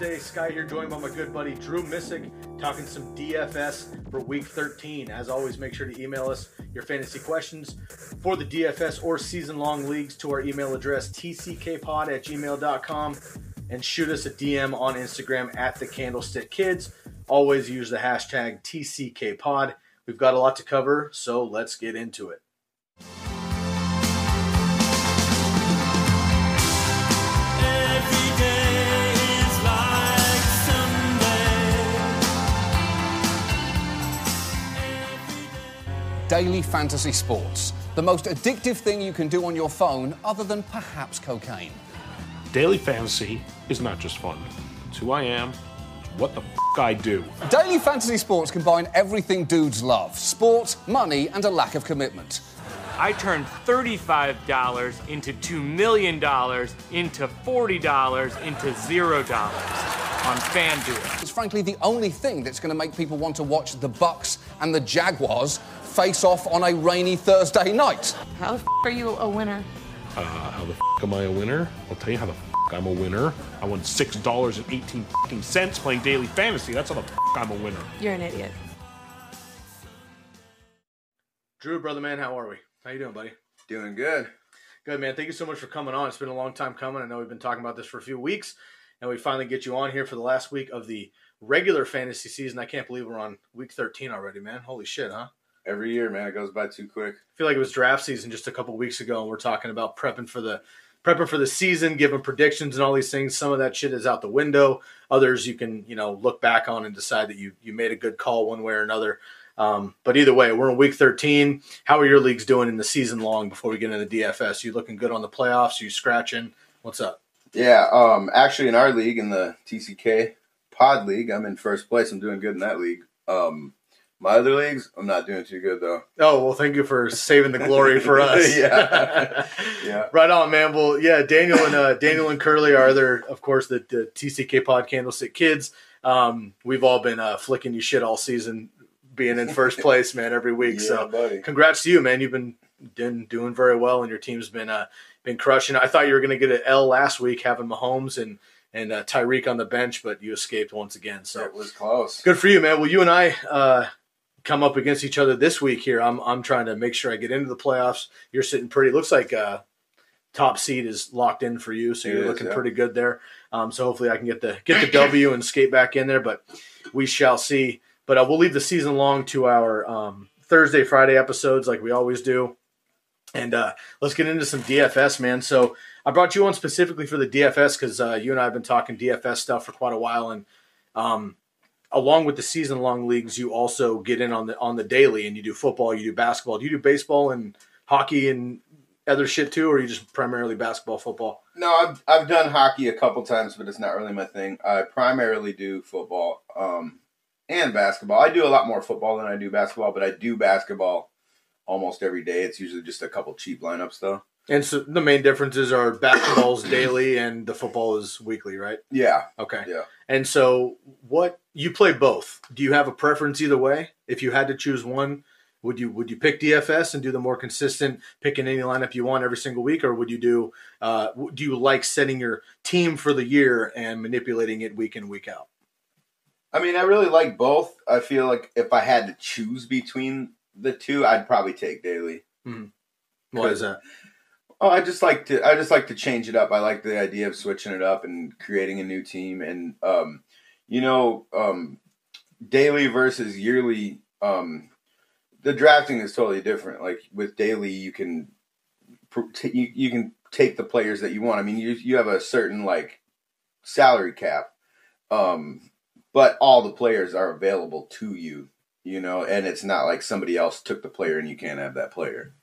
Wednesday. Sky here, joined by my good buddy Drew Misik, talking some DFS for week 13. As always, make sure to email us your fantasy questions for the DFS or season long leagues to our email address, tckpod at gmail.com, and shoot us a DM on Instagram at the Candlestick Kids. Always use the hashtag TCKPod. We've got a lot to cover, so let's get into it. Daily fantasy sports. The most addictive thing you can do on your phone, other than perhaps cocaine. Daily fantasy is not just fun. It's who I am, what the f- I do. Daily fantasy sports combine everything dudes love sport, money, and a lack of commitment. I turned $35 into $2 million into $40 into $0 on FanDuel. It's frankly the only thing that's going to make people want to watch the Bucs and the Jaguars face off on a rainy Thursday night. How the f- are you a winner? Uh, how the f- am I a winner? I'll tell you how the f- I'm a winner. I won six dollars and eighteen playing daily fantasy. That's how the f- I'm a winner. You're an idiot. Drew, brother man, how are we? How you doing, buddy? Doing good. Good, man. Thank you so much for coming on. It's been a long time coming. I know we've been talking about this for a few weeks, and we finally get you on here for the last week of the regular fantasy season. I can't believe we're on week 13 already, man. Holy shit, huh? Every year, man, it goes by too quick. I feel like it was draft season just a couple weeks ago, and we're talking about prepping for the prepping for the season, giving predictions and all these things. Some of that shit is out the window. Others you can you know look back on and decide that you you made a good call one way or another. Um, but either way, we're in week 13. How are your leagues doing in the season long before we get into the DFS? You looking good on the playoffs? You scratching? What's up? Yeah, um, actually, in our league, in the TCK Pod League, I'm in first place. I'm doing good in that league. Um, my other leagues, I'm not doing too good though. Oh well, thank you for saving the glory for us. Yeah. Yeah. right on, man. Well, yeah, Daniel and uh, Daniel and Curly are other, of course, the, the TCK Pod Candlestick kids. Um, we've all been uh, flicking you shit all season, being in first place, man, every week. Yeah, so, buddy. congrats to you, man. You've been been doing very well, and your team's been uh, been crushing. I thought you were going to get an L last week, having Mahomes and and uh, Tyreek on the bench, but you escaped once again. So It was close. good for you, man. Well, you and I uh, come up against each other this week here. I'm I'm trying to make sure I get into the playoffs. You're sitting pretty. Looks like uh, top seed is locked in for you, so It you're is, looking yeah. pretty good there. Um, so hopefully I can get the get the W and skate back in there, but we shall see. But uh, we'll leave the season long to our um, Thursday, Friday episodes like we always do. And uh, let's get into some DFS, man. So I brought you on specifically for the DFS because uh, you and I have been talking DFS stuff for quite a while, and um, along with the season long leagues, you also get in on the on the daily, and you do football, you do basketball, do you do baseball and hockey and other shit too, or are you just primarily basketball, football? No, I've I've done hockey a couple times, but it's not really my thing. I primarily do football um, and basketball. I do a lot more football than I do basketball, but I do basketball almost every day. It's usually just a couple cheap lineups though. And so the main differences are basketball's daily and the football is weekly, right? Yeah, Okay. yeah. And so, what you play both? Do you have a preference either way? If you had to choose one, would you would you pick DFS and do the more consistent picking any lineup you want every single week, or would you do uh, do you like setting your team for the year and manipulating it week in week out? I mean, I really like both. I feel like if I had to choose between the two, I'd probably take daily. Why is that? Oh, I just like to I just like to change it up. I like the idea of switching it up and creating a new team and um you know um daily versus yearly um the drafting is totally different. Like with daily you can you, you can take the players that you want. I mean you you have a certain like salary cap. Um but all the players are available to you, you know, and it's not like somebody else took the player and you can't have that player.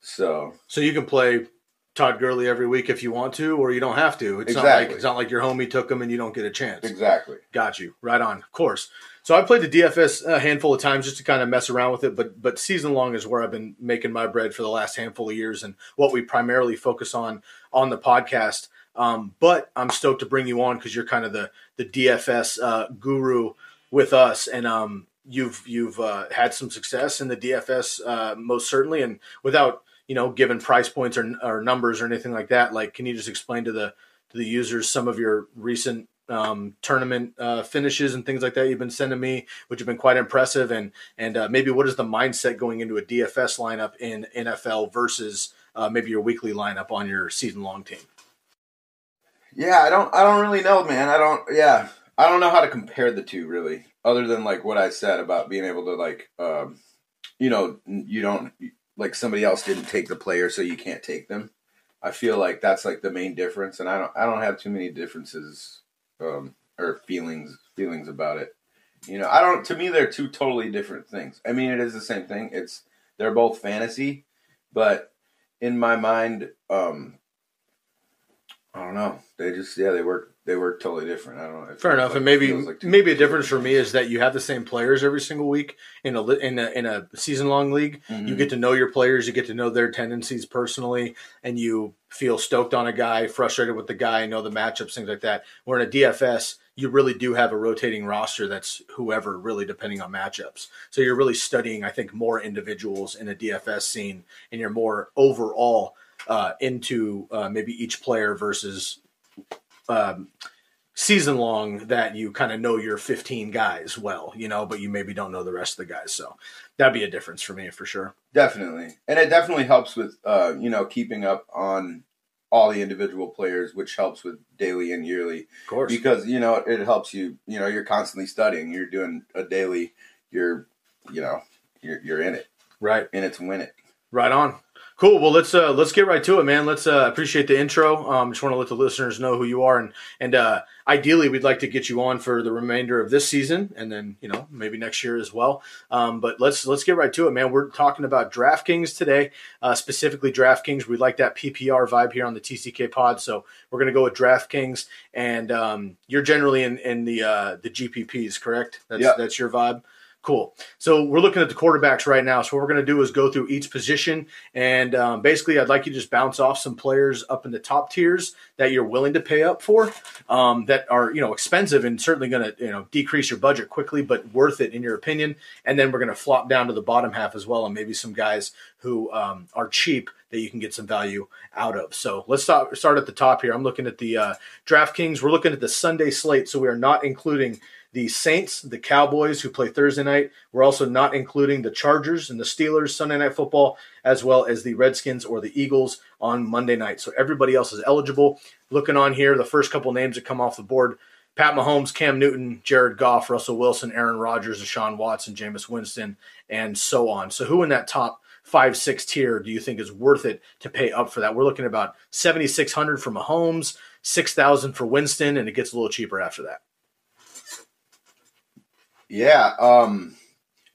So So you can play Todd Gurley every week if you want to, or you don't have to. It's not Exactly. like it's not like your homie took him and you don't get a chance. exactly. Got you. Right on. Of course. So I played the DFS a handful of times just to kind of mess around with it, but but season long is where I've been making my bread for the last handful of years and what we primarily focus on on the podcast. Um, but I'm stoked to bring you on because you're kind of the the DFS uh, guru with us, and um, you've you've uh, had some success in the DFS uh, most certainly, and without you know giving price points or, or numbers or anything like that. Like, can you just explain to the to the users some of your recent um, tournament uh, finishes and things like that you've been sending me, which have been quite impressive. And and uh, maybe what is the mindset going into a DFS lineup in NFL versus uh, maybe your weekly lineup on your season long team? Yeah, I don't I don't really know, man. I don't yeah. I don't know how to compare the two really, other than like what I said about being able to like um you know, you don't like somebody else didn't take the player so you can't take them. I feel like that's like the main difference and I don't I don't have too many differences um or feelings feelings about it. You know, I don't to me they're two totally different things. I mean, it is the same thing. It's they're both fantasy, but in my mind um I don't know. They just yeah, they work they work totally different. I don't know. Fair enough, like- and maybe like maybe a difference for me is that you have the same players every single week in a in a, in a season long league. You Mhm. get to know your players, you get to know their tendencies personally, and you feel stoked on a guy, frustrated with the guy, know the matchups, things like that. Where in a DFS, you really do have a rotating roster that's whoever, really depending on matchups. So you're really studying, I think, more individuals in a DFS scene, and you're more overall uh, into uh, maybe each player versus um, season long that you kind of know your 15 guys well, you know, but you maybe don't know the rest of the guys. So that'd be a difference for me for sure. definitely, and it definitely helps with uh you know keeping up on all the individual players, which helps with daily and yearly Of course. because you know it helps you. You know, you're constantly studying. You're doing a daily. You're you know you're you're in it, right. in it to win it. Right on. Cool. Well, let's uh, let's get right to it, man. Let's uh, appreciate the intro. Um, just want to let the listeners know who you are, and and uh, ideally, we'd like to get you on for the remainder of this season, and then you know maybe next year as well. Um, but let's let's get right to it, man. We're talking about DraftKings today, uh, specifically DraftKings. We like that PPR vibe here on the TCK Pod, so we're going to go with DraftKings. And um, you're generally in in the uh, the GPPs, correct? That's Yeah. that's your vibe. Cool. So we're looking at the quarterbacks right now. So what we're going to do is go through each position, and um, basically, I'd like you to just bounce off some players up in the top tiers that you're willing to pay up for, um, that are you know expensive and certainly going to you know decrease your budget quickly, but worth it in your opinion. And then we're going to flop down to the bottom half as well, and maybe some guys who um, are cheap that you can get some value out of. So let's start start at the top here. I'm looking at the uh, DraftKings. We're looking at the Sunday slate, so we are not including the Saints, the Cowboys, who play Thursday night. We're also not including the Chargers and the Steelers Sunday night football, as well as the Redskins or the Eagles on Monday night. So everybody else is eligible. Looking on here, the first couple names that come off the board Pat Mahomes, Cam Newton, Jared Goff, Russell Wilson, Aaron Rodgers, Deshaun Watson, Jameis Winston, and so on. So who in that top five, six tier do you think is worth it to pay up for that? We're looking at about 7,600 for Mahomes, 6,000 for Winston, and it gets a little cheaper after that. Yeah, um,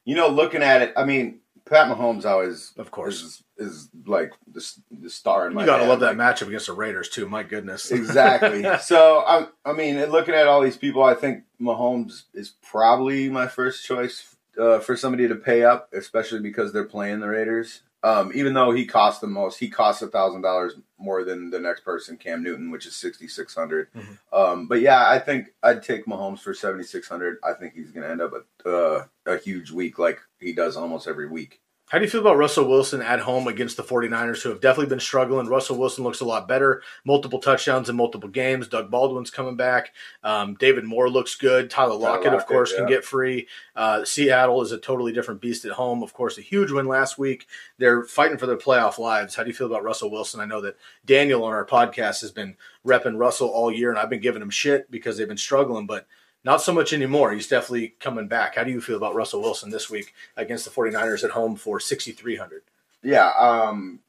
you know, looking at it, I mean, Pat Mahomes always, Of course. is, is like the, the star in my. You got to head. love that matchup against the Raiders, too. My goodness. exactly. so I, I mean, looking at all these people, I think Mahomes is probably my first choice uh, for somebody to pay up, especially because they're playing the Raiders. Um, even though he cost the most, he costs a thousand dollars more than the next person, Cam Newton, which is sixty Um, but yeah, I think I'd take Mahomes for seventy six hundred. I think he's going to end up a, uh, a huge week like he does almost every week. How do you feel about Russell Wilson at home against the 49ers, who have definitely been struggling? Russell Wilson looks a lot better, multiple touchdowns in multiple games. Doug Baldwin's coming back. Um, David Moore looks good. Tyler Lockett, of Lockett, course, can get free. Uh, Seattle is a totally different beast at home. Of course, a huge win last week. They're fighting for their playoff lives. How do you feel about Russell Wilson? I know that Daniel on our podcast has been repping Russell all year, and I've been giving him shit because they've been struggling, but not so much anymore. He's definitely coming back. How do you feel about Russell Wilson this week against the 49ers at home for 6,300? Yeah, um,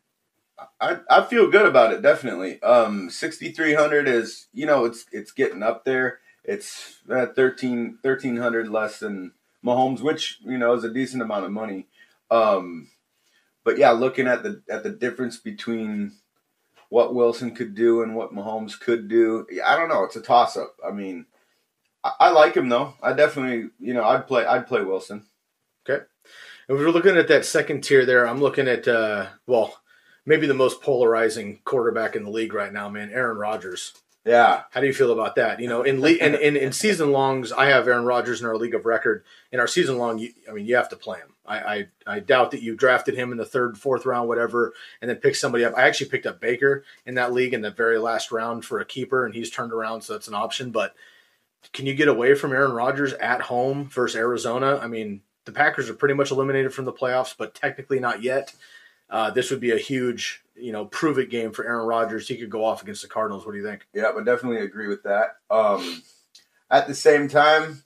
I I feel good about it. Definitely. Um, sixty three hundred is you know it's it's getting up there. It's uh, 13 1300 less than Mahomes, which you know is a decent amount of money. Um, but yeah, looking at the at the difference between what Wilson could do and what Mahomes could do, I don't know. It's a toss up. I mean, I, I like him though. I definitely you know I'd play I'd play Wilson. Okay. If we're looking at that second tier there, I'm looking at, uh, well, maybe the most polarizing quarterback in the league right now, man, Aaron Rodgers. Yeah, How do you feel about that? You know, in le- in, in, in season longs, I have Aaron Rodgers in our league of record. In our season long, you, I mean, you have to play him. I, I I doubt that you drafted him in the third, fourth round, whatever, and then pick somebody up. I actually picked up Baker in that league in the very last round for a keeper, and he's turned around, so that's an option. But can you get away from Aaron Rodgers at home versus Arizona? I mean, the Packers are pretty much eliminated from the playoffs, but technically not yet. Uh, this would be a huge, you know, prove it game for Aaron Rodgers. He could go off against the Cardinals. What do you think? Yeah, I definitely agree with that. Um, at the same time,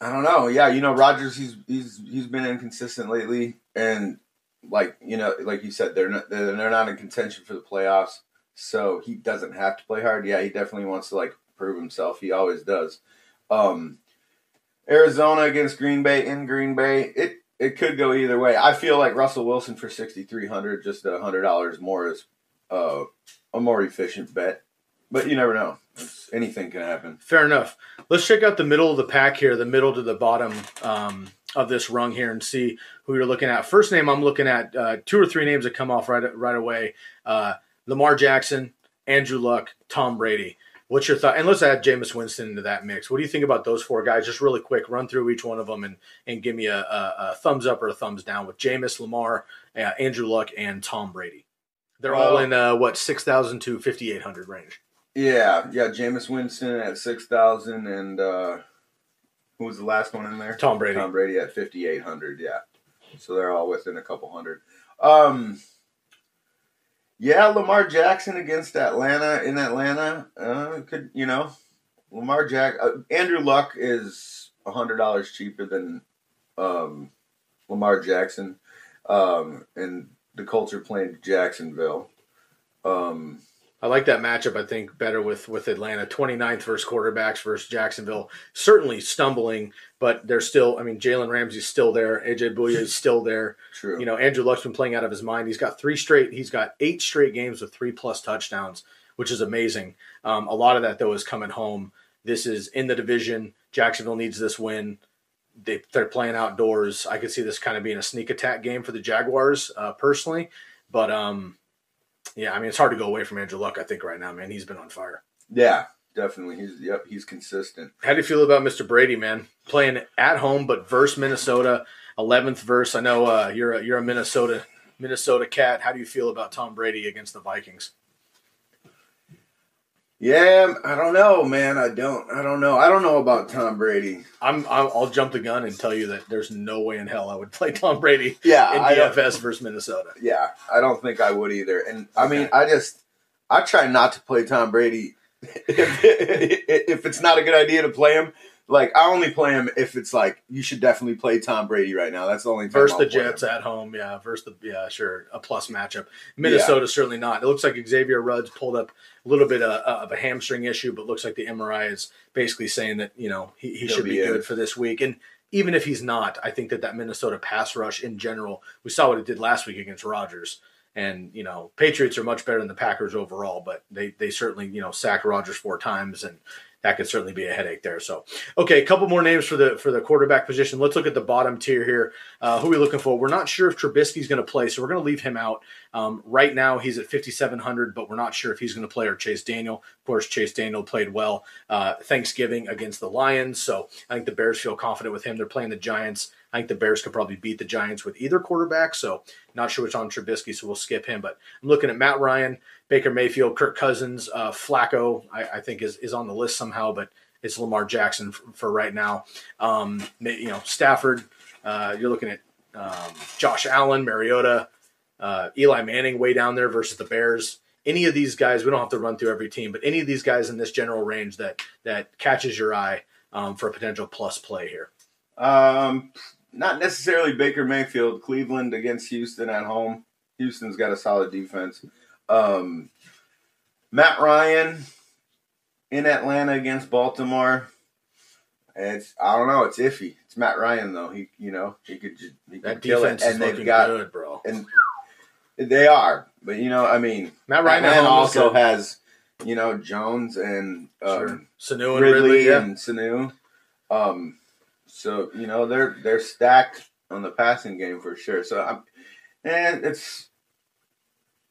I don't know. Yeah, you know, Rodgers, he's he's he's been inconsistent lately, and like you know, like you said, they're not they're, they're not in contention for the playoffs, so he doesn't have to play hard. Yeah, he definitely wants to like prove himself. He always does. Um, Arizona against Green Bay in Green Bay, it it could go either way. I feel like Russell Wilson for sixty three hundred, just a hundred dollars more is uh, a more efficient bet. But you never know. It's, anything can happen. Fair enough. Let's check out the middle of the pack here, the middle to the bottom um, of this rung here, and see who you're looking at. First name I'm looking at, uh, two or three names that come off right right away: uh, Lamar Jackson, Andrew Luck, Tom Brady. What's your thought? And let's add Jameis Winston into that mix. What do you think about those four guys? Just really quick, run through each one of them and and give me a, a, a thumbs up or a thumbs down with Jameis, Lamar, uh, Andrew Luck, and Tom Brady. They're all in uh, what six thousand to fifty eight hundred range. Yeah, yeah. Jameis Winston at six thousand, and uh, who was the last one in there? Tom Brady. Tom Brady at fifty eight hundred. Yeah, so they're all within a couple hundred. Um, yeah, Lamar Jackson against Atlanta in Atlanta uh, could you know Lamar Jack uh, Andrew Luck is hundred dollars cheaper than um, Lamar Jackson, um, and the culture playing Jacksonville. Um, I like that matchup. I think better with with Atlanta. 29th versus quarterbacks versus Jacksonville. Certainly stumbling, but they're still. I mean, Jalen Ramsey's still there. AJ Bouye is still there. true. You know, Andrew Luck's been playing out of his mind. He's got three straight. He's got eight straight games with three plus touchdowns, which is amazing. Um, a lot of that though is coming home. This is in the division. Jacksonville needs this win. They, they're playing outdoors. I could see this kind of being a sneak attack game for the Jaguars, uh, personally. But um, yeah, I mean, it's hard to go away from Andrew Luck. I think right now, man, he's been on fire. Yeah, definitely. He's yep, he's consistent. How do you feel about Mr. Brady, man? Playing at home, but verse Minnesota, eleventh verse. I know uh, you're a, you're a Minnesota Minnesota cat. How do you feel about Tom Brady against the Vikings? Yeah, I don't know, man. I don't. I don't know. I don't know about Tom Brady. I'm, I'll jump the gun and tell you that there's no way in hell I would play Tom Brady Yeah, in I DFS versus Minnesota. Yeah, I don't think I would either. And I mean, Okay. I just I try not to play Tom Brady if, if it's not a good idea to play him. Like I only play him if it's like you should definitely play Tom Brady right now. That's the only time Versus I'll the Jets him. at home, yeah. Versus the yeah, sure, a plus matchup. Minnesota certainly not. It looks like Xavier Rhodes pulled up a little bit of, of a hamstring issue, but looks like the MRI is basically saying that you know he, he should be, be good for this week. And even if he's not, I think that that Minnesota pass rush in general, we saw what it did last week against Rodgers. And you know, Patriots are much better than the Packers overall, but they they certainly you know sacked Rodgers four times, and that could certainly be a headache there. So, okay, a couple more names for the for the quarterback position. Let's look at the bottom tier here. Uh, who are we looking for? We're not sure if Trubisky's going to play, so we're going to leave him out. Um, right now, he's at 5,700, but we're not sure if he's going to play or Chase Daniel. Of course, Chase Daniel played well uh, Thanksgiving against the Lions, so I think the Bears feel confident with him. They're playing the Giants. I think the Bears could probably beat the Giants with either quarterback, so not sure which on Trubisky, so we'll skip him. But I'm looking at Matt Ryan, Baker Mayfield, Kirk Cousins, uh, Flacco. I, I think is is on the list somehow, but it's Lamar Jackson for, for right now. Um, you know, Stafford. Uh, you're looking at um, Josh Allen, Mariota, uh, Eli Manning way down there versus the Bears. Any of these guys, we don't have to run through every team, but any of these guys in this general range that that catches your eye um, for a potential plus play here. Um, not necessarily Baker Mayfield. Cleveland against Houston at home. Houston's got a solid defense. Um, Matt Ryan in Atlanta against Baltimore. It's I don't know. It's iffy. It's Matt Ryan though. He you know he could just he That kill it. defense and they've got good, bro. and they are. But you know I mean Matt Ryan at Atlanta also has you know Jones and um, Sure. Sanu and Ridley, Ridley, yeah. and Sanu. Um, so you know they're they're stacked on the passing game for sure. So I'm, and it's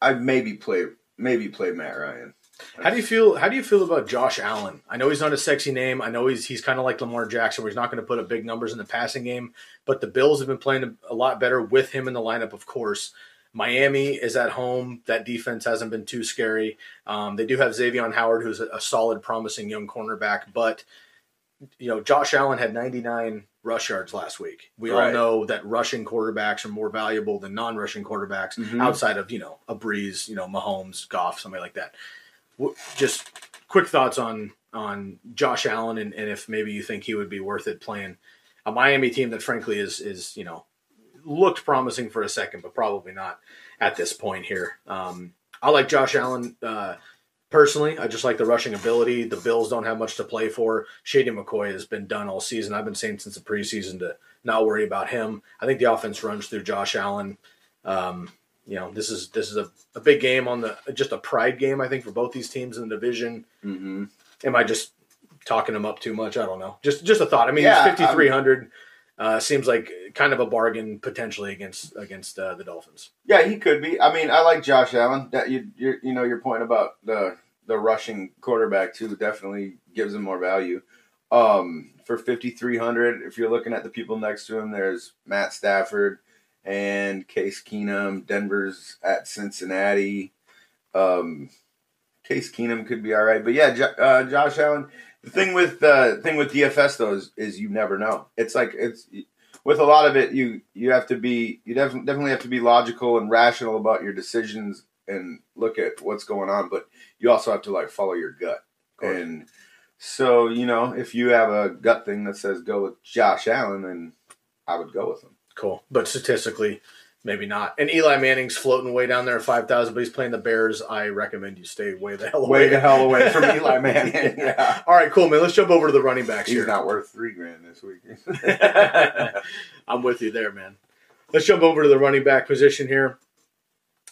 I maybe play maybe play Matt Ryan. How do you feel? How do you feel about Josh Allen? I know he's not a sexy name. I know he's he's kind of like Lamar Jackson, where he's not going to put up big numbers in the passing game. But the Bills have been playing a lot better with him in the lineup. Of course, Miami is at home. That defense hasn't been too scary. Um, they do have Xavier Howard, who's a, a solid, promising young cornerback. But you know, Josh Allen had 99 rush yards last week. We all know that rushing quarterbacks are more valuable than non-rushing quarterbacks Mhm. outside of you know a Brees, you know Mahomes, Goff, somebody like that. Just quick thoughts on on Josh Allen and, and if maybe you think he would be worth it playing a Miami team that frankly is is you know looked promising for a second, but probably not at this point here. Um, I like Josh Allen uh, personally. I just like the rushing ability. The Bills don't have much to play for. Shady McCoy has been done all season. I've been saying since the preseason to not worry about him. I think the offense runs through Josh Allen. Um, you know, this is this is a, a big game on the just a pride game. I think for both these teams in the division. Mm-hmm. Am I just talking them up too much? I don't know. Just just a thought. I mean, Yeah, fifty three hundred uh, seems like kind of a bargain potentially against against uh, the Dolphins. Yeah, he could be. I mean, I like Josh Allen. That you you know your point about the the rushing quarterback too definitely gives him more value. Um, for fifty three hundred, if you're looking at the people next to him, there's Matt Stafford and Case Keenum. Denver's at Cincinnati. Um, Case Keenum could be all right, but yeah, uh, Josh Allen. The thing with uh, thing with DFS though is, is you never know. It's like it's with a lot of it, you you have to be you def- definitely have to be logical and rational about your decisions and look at what's going on, but you also have to like follow your gut. And so you know, if you have a gut thing that says go with Josh Allen, then I would go with him. Cool, but statistically, maybe not. And Eli Manning's floating way down there at five thousand, but he's playing the Bears. I recommend you stay way the hell away. Way the hell away from Eli Manning. Yeah. All right, cool, man. Let's jump over to the running backs He's here. not worth three grand this week. I'm with you there, man. Let's jump over to the running back position here.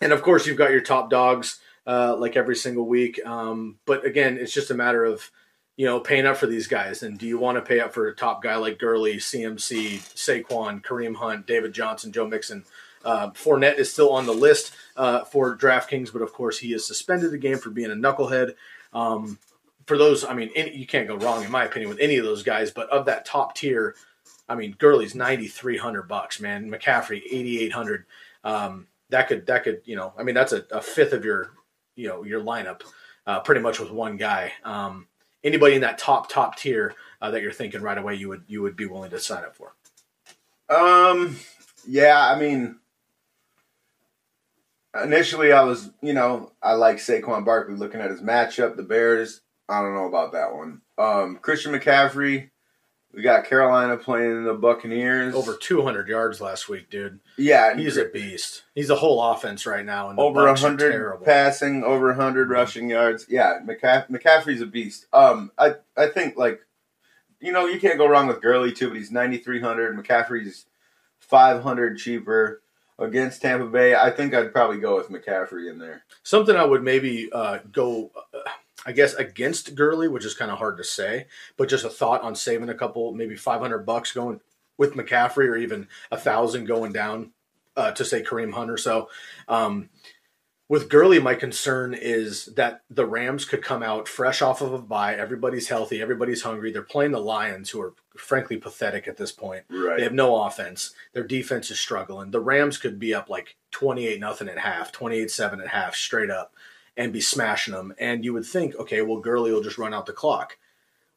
And of course, you've got your top dogs uh, like every single week. Um, but again, it's just a matter of you know paying up for these guys. And do you want to pay up for a top guy like Gurley, CMC, Saquon, Kareem Hunt, David Johnson, Joe Mixon? Uh, Fournette is still on the list uh, for DraftKings, but of course, he is suspended the game for being a knucklehead. Um, for those, I mean, any, you can't go wrong in my opinion with any of those guys. But of that top tier, I mean, Gurley's ninety three hundred bucks, man. McCaffrey eighty eight hundred. Um, that could that could you know, I mean, that's a, a fifth of your you know your lineup. uh, pretty much with one guy. Um, anybody in that top top tier uh, that you're thinking right away you would you would be willing to sign up for? Um, yeah, I mean, initially I was, you know, I like Saquon Barkley looking at his matchup, the Bears. I don't know about that one. Um, Christian McCaffrey, we got Carolina playing the Buccaneers. Over 200 yards last week, dude. yeah, He's a beast. He's a whole offense right now, and over Bucs 100 terrible. passing, over 100 rushing yards. Yeah, McCaff- McCaffrey's a beast. Um, I I think like, you know, you can't go wrong with Gurley too, but he's 9,300. McCaffrey's 500 cheaper against Tampa Bay. I think I'd probably go with McCaffrey in there. Something I would maybe uh, go, uh, I guess, against Gurley, which is kind of hard to say, but just a thought on saving a couple, maybe 500 bucks going with McCaffrey or even a thousand going down uh, to say Kareem Hunt or so. Um, with Gurley, my concern is that the Rams could come out fresh off of a bye. Everybody's healthy. Everybody's hungry. They're playing the Lions, who are frankly pathetic at this point. Right. They have no offense. Their defense is struggling. The Rams could be up like 28 nothing at half, 28 7 at half, straight up, and be smashing them. And you would think, okay, well, Gurley will just run out the clock.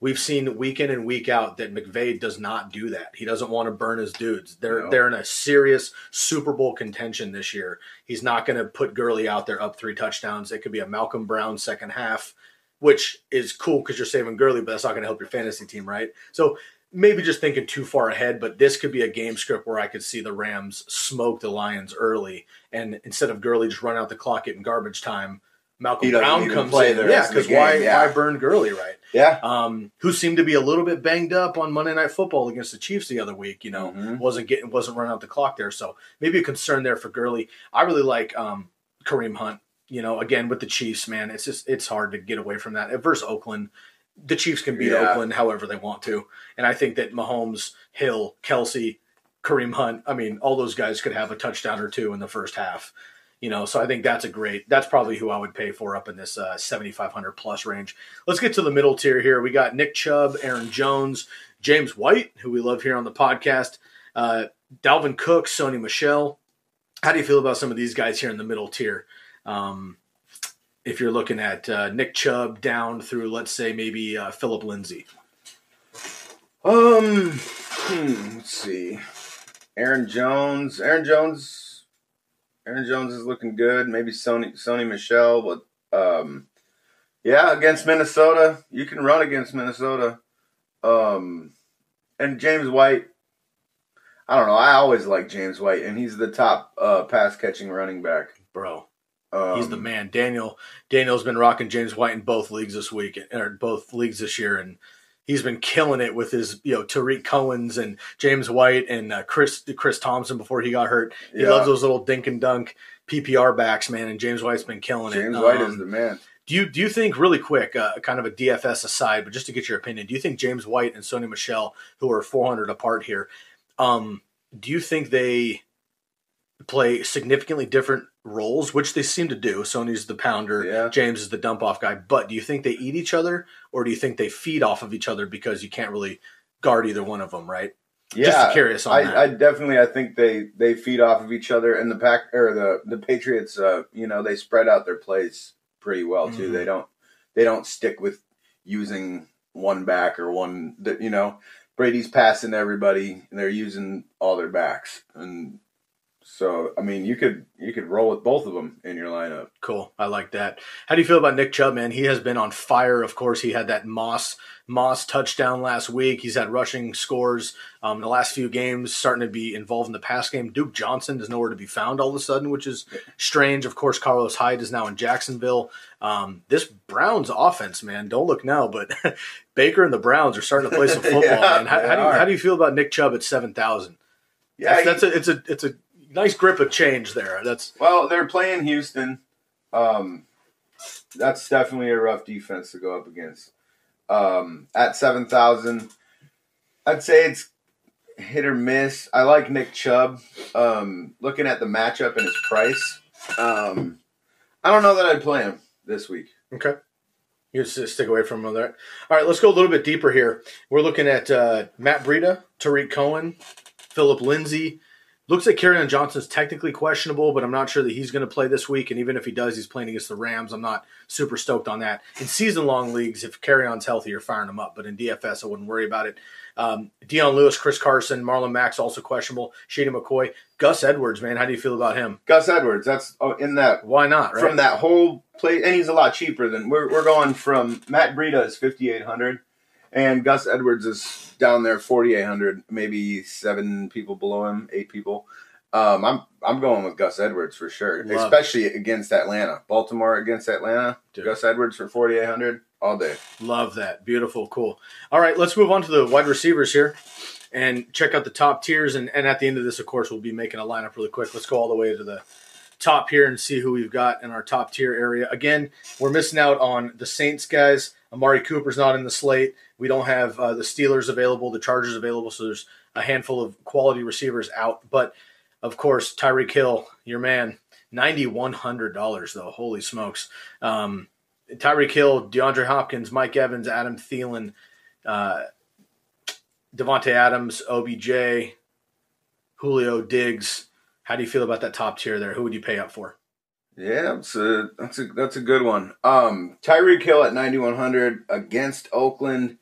We've seen week in and week out that McVay does not do that. He doesn't want to burn his dudes. They're No. they're in a serious Super Bowl contention this year. He's not going to put Gurley out there up three touchdowns. It could be a Malcolm Brown second half, which is cool because you're saving Gurley, but that's not going to help your fantasy team, right? So maybe just thinking too far ahead, but this could be a game script where I could see the Rams smoke the Lions early, and instead of Gurley just run out the clock getting garbage time, Malcolm Brown comes play in. Yeah, because why yeah. why burn Gurley, right? Yeah. um, who seemed to be a little bit banged up on Monday Night Football against the Chiefs the other week. You know, Mhm. wasn't getting wasn't running out the clock there, so maybe a concern there for Gurley. I really like um, Kareem Hunt. You know, again with the Chiefs, man, it's just it's hard to get away from that. Versus Oakland, the Chiefs can beat Yeah. Oakland however they want to, and I think that Mahomes, Hill, Kelce, Kareem Hunt, I mean, all those guys could have a touchdown or two in the first half. You know, so I think that's a great. That's probably who I would pay for up in this uh, seventy five hundred plus range. Let's get to the middle tier here. We got Nick Chubb, Aaron Jones, James White, who we love here on the podcast, uh, Dalvin Cook, Sony Michel. How do you feel about some of these guys here in the middle tier? Um, if you're looking at uh, Nick Chubb down through, let's say maybe uh, Philip Lindsay. Um, hmm, let's see. Aaron Jones. Aaron Jones. Aaron Jones is looking good. Maybe Sony Sony Michel, but um, yeah, against Minnesota, you can run against Minnesota. Um, and James White. I don't know. I always like James White, and he's the top uh, pass catching running back. Bro, Um, He's the man. Daniel Daniel's been rocking James White in both leagues this week or both leagues this year, and he's been killing it with his you know Tarik Cohen's and James White and uh, Chris Chris Thompson before he got hurt. He Yeah. loves those little dink and dunk PPR backs, man. And James White's been killing it. James White Um, is the man. do you do you think really quick, uh, kind of a DFS aside, but just to get your opinion, do you think James White and Sony Michel, who are 400 apart here, um, do you think they play significantly different roles, which they seem to do? Sony's the pounder, Yeah. James is the dump off guy. But do you think they eat each other, or do you think they feed off of each other because you can't really guard either one of them, right? Yeah, Just curious on I, that. I definitely I think they they feed off of each other, and the pack or the the Patriots, uh, you know, they spread out their plays pretty well too. Mhm. They don't they don't stick with using one back or one that you know. Brady's passing everybody, and they're using all their backs, and so I mean, you could you could roll with both of them in your lineup. Cool. I like that. How do you feel about Nick Chubb, man? He has been on fire. Of course, he had that Moss Moss touchdown last week. He's had rushing scores um, the last few games, starting to be involved in the pass game. Duke Johnson is nowhere to be found all of a sudden, which is strange. Of course, Carlos Hyde is now in Jacksonville. Um, this Browns offense, man, don't look now, but Baker and the Browns are starting to play some football, Yeah, man. How, how, do you, how do you feel about Nick Chubb at seven thousand? Yeah, that's, that's a it's a it's a nice grip of change there. That's Well, they're playing Houston. Um, that's definitely a rough defense to go up against. Um, at seven thousand, I'd say it's hit or miss. I like Nick Chubb. Um, looking at the matchup and his price, um, I don't know that I'd play him this week. Okay. You just stick away from him there. All right, let's go a little bit deeper here. We're looking at uh, Matt Breida, Tarik Cohen, Philip Lindsay, Looks like Kerryon Johnson's technically questionable, but I'm not sure that he's going to play this week. And even if he does, he's playing against the Rams. I'm not super stoked on that. In season long leagues, if Kerryon's healthy, you're firing him up. But in DFS, I wouldn't worry about it. Um, Dion Lewis, Chris Carson, Marlon Mack's also questionable. Shady McCoy, Gus Edwards, man, how do you feel about him? Gus Edwards. That's oh, in that Why not? Right? from that whole play, and he's a lot cheaper than we're we're going from Matt Breida is fifty eight hundred, and Gus Edwards is down there forty eight hundred, maybe seven people below him, eight people. Um, I'm I'm going with Gus Edwards for sure, Love it. especially against Atlanta, Baltimore against Atlanta. Dude. Gus Edwards for forty eight hundred all day. Love that. Beautiful. Cool. All right, let's move on to the wide receivers here and check out the top tiers. And, and at the end of this, of course, we'll be making a lineup really quick. Let's go all the way to the top here and see who we've got in our top tier area. Again, we're missing out on the Saints guys. Amari Cooper's not in the slate. We don't have uh, the Steelers available, the Chargers available. So there's a handful of quality receivers out. But of course, Tyreek Hill, your man, $9,100 though. Holy smokes. Um, Tyreek Hill, DeAndre Hopkins, Mike Evans, Adam Thielen, uh, Davante Adams, OBJ, Julio Diggs. How do you feel about that top tier there? Who would you pay up for? Yeah, that's a that's a that's a good one. Um, Tyreek Hill at ninety one hundred against Oakland.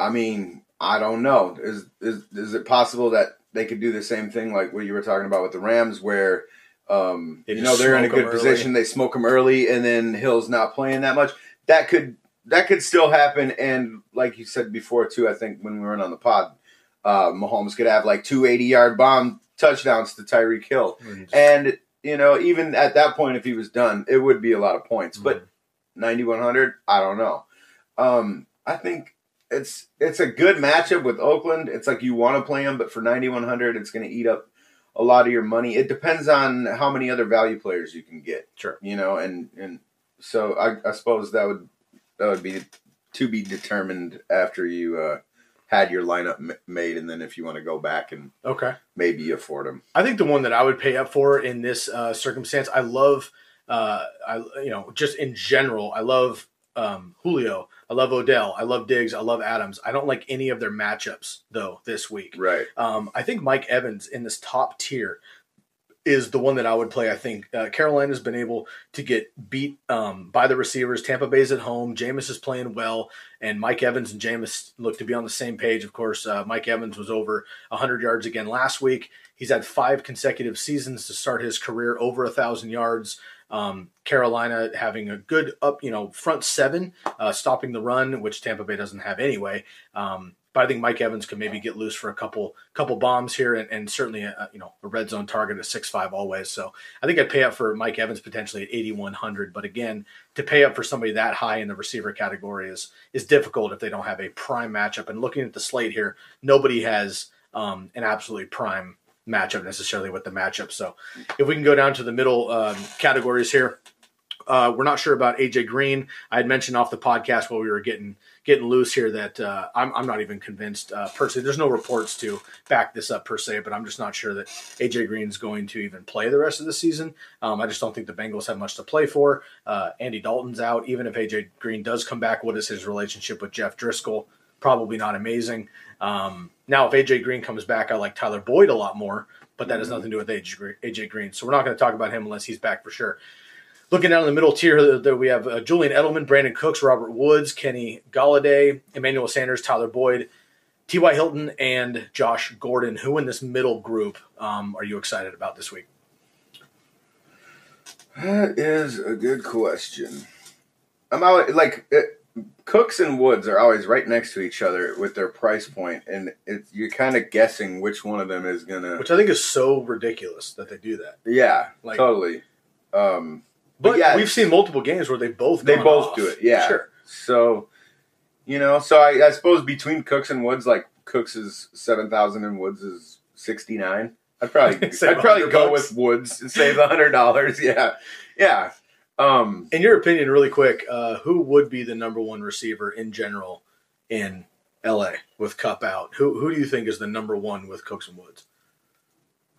I mean, I don't know. Is is is it possible that they could do the same thing like what you were talking about with the Rams, where um, you know they're in a good position, they smoke them early, and then Hill's not playing that much. That could that could still happen. And like you said before too, I think when we were on the pod, uh, Mahomes could have like two 80 yard bomb touchdowns to Tyreek Hill. And, you know, even at that point, if he was done, it would be a lot of points. But 9,100, I don't know. Um, I think it's it's a good matchup with Oakland. It's like you want to play them, but for 9,100, it's going to eat up a lot of your money. It depends on how many other value players you can get. Sure. You know, and, and so I, I suppose that would that would be to be determined after you uh, had your lineup m- made, and then if you want to go back and Okay. maybe afford them. I think the one that I would pay up for in this uh, circumstance, I love, uh, I you know, just in general, I love um, Julio, I love Odell, I love Diggs, I love Adams. I don't like any of their matchups though this week. Right. Um, I think Mike Evans in this top tier is the one that I would play. I think uh, Carolina's been able to get beat um, by the receivers. Tampa Bay's at home. Jameis is playing well, and Mike Evans and Jameis look to be on the same page. Of course, uh, Mike Evans was over 100 yards again last week. He's had five consecutive seasons to start his career over a thousand yards. Um, Carolina having a good up, you know, front seven, uh, stopping the run, which Tampa Bay doesn't have anyway. Um, but I think Mike Evans could maybe get loose for a couple couple bombs here, and, and certainly a, you know a red zone target at six five always. So I think I'd pay up for Mike Evans potentially at eighty one hundred. But again, to pay up for somebody that high in the receiver category is is difficult if they don't have a prime matchup. And looking at the slate here, nobody has um, an absolutely prime matchup necessarily with the matchup. So if we can go down to the middle um, categories here, uh, we're not sure about AJ Green. I had mentioned off the podcast while we were getting getting loose here that uh, I'm, I'm not even convinced uh, personally. There's no reports to back this up per se, but I'm just not sure that AJ Green's going to even play the rest of the season. Um, I just don't think the Bengals have much to play for. Uh, Andy Dalton's out. Even if AJ Green does come back, what is his relationship with Jeff Driskel? Probably not amazing. Um, now, if AJ Green comes back, I like Tyler Boyd a lot more, but that has nothing to do with AJ Green- AJ Green. So we're not going to talk about him unless he's back for sure. Looking down in the middle tier, there we have uh, Julian Edelman, Brandin Cooks, Robert Woods, Kenny Golladay, Emmanuel Sanders, Tyler Boyd, T.Y. Hilton, and Josh Gordon. Who in this middle group um, are you excited about this week? That is a good question. I'm always like it, Cooks and Woods are always right next to each other with their price point, and it, you're kind of guessing which one of them is gonna. Which I think is so ridiculous that they do that. yeah, Like- totally. Um, But yeah, we've seen multiple games where they both they both off. do it. Yeah, sure. So, you know, so I, I suppose between Cooks and Woods, like Cooks is seven thousand and Woods is sixty nine. I'd probably I'd probably go bucks. with Woods and save the hundred dollars. Yeah, yeah. Um, In your opinion, really quick, uh, who would be the number one receiver in general in LA with Kupp out? Who who do you think is the number one with Cooks and Woods?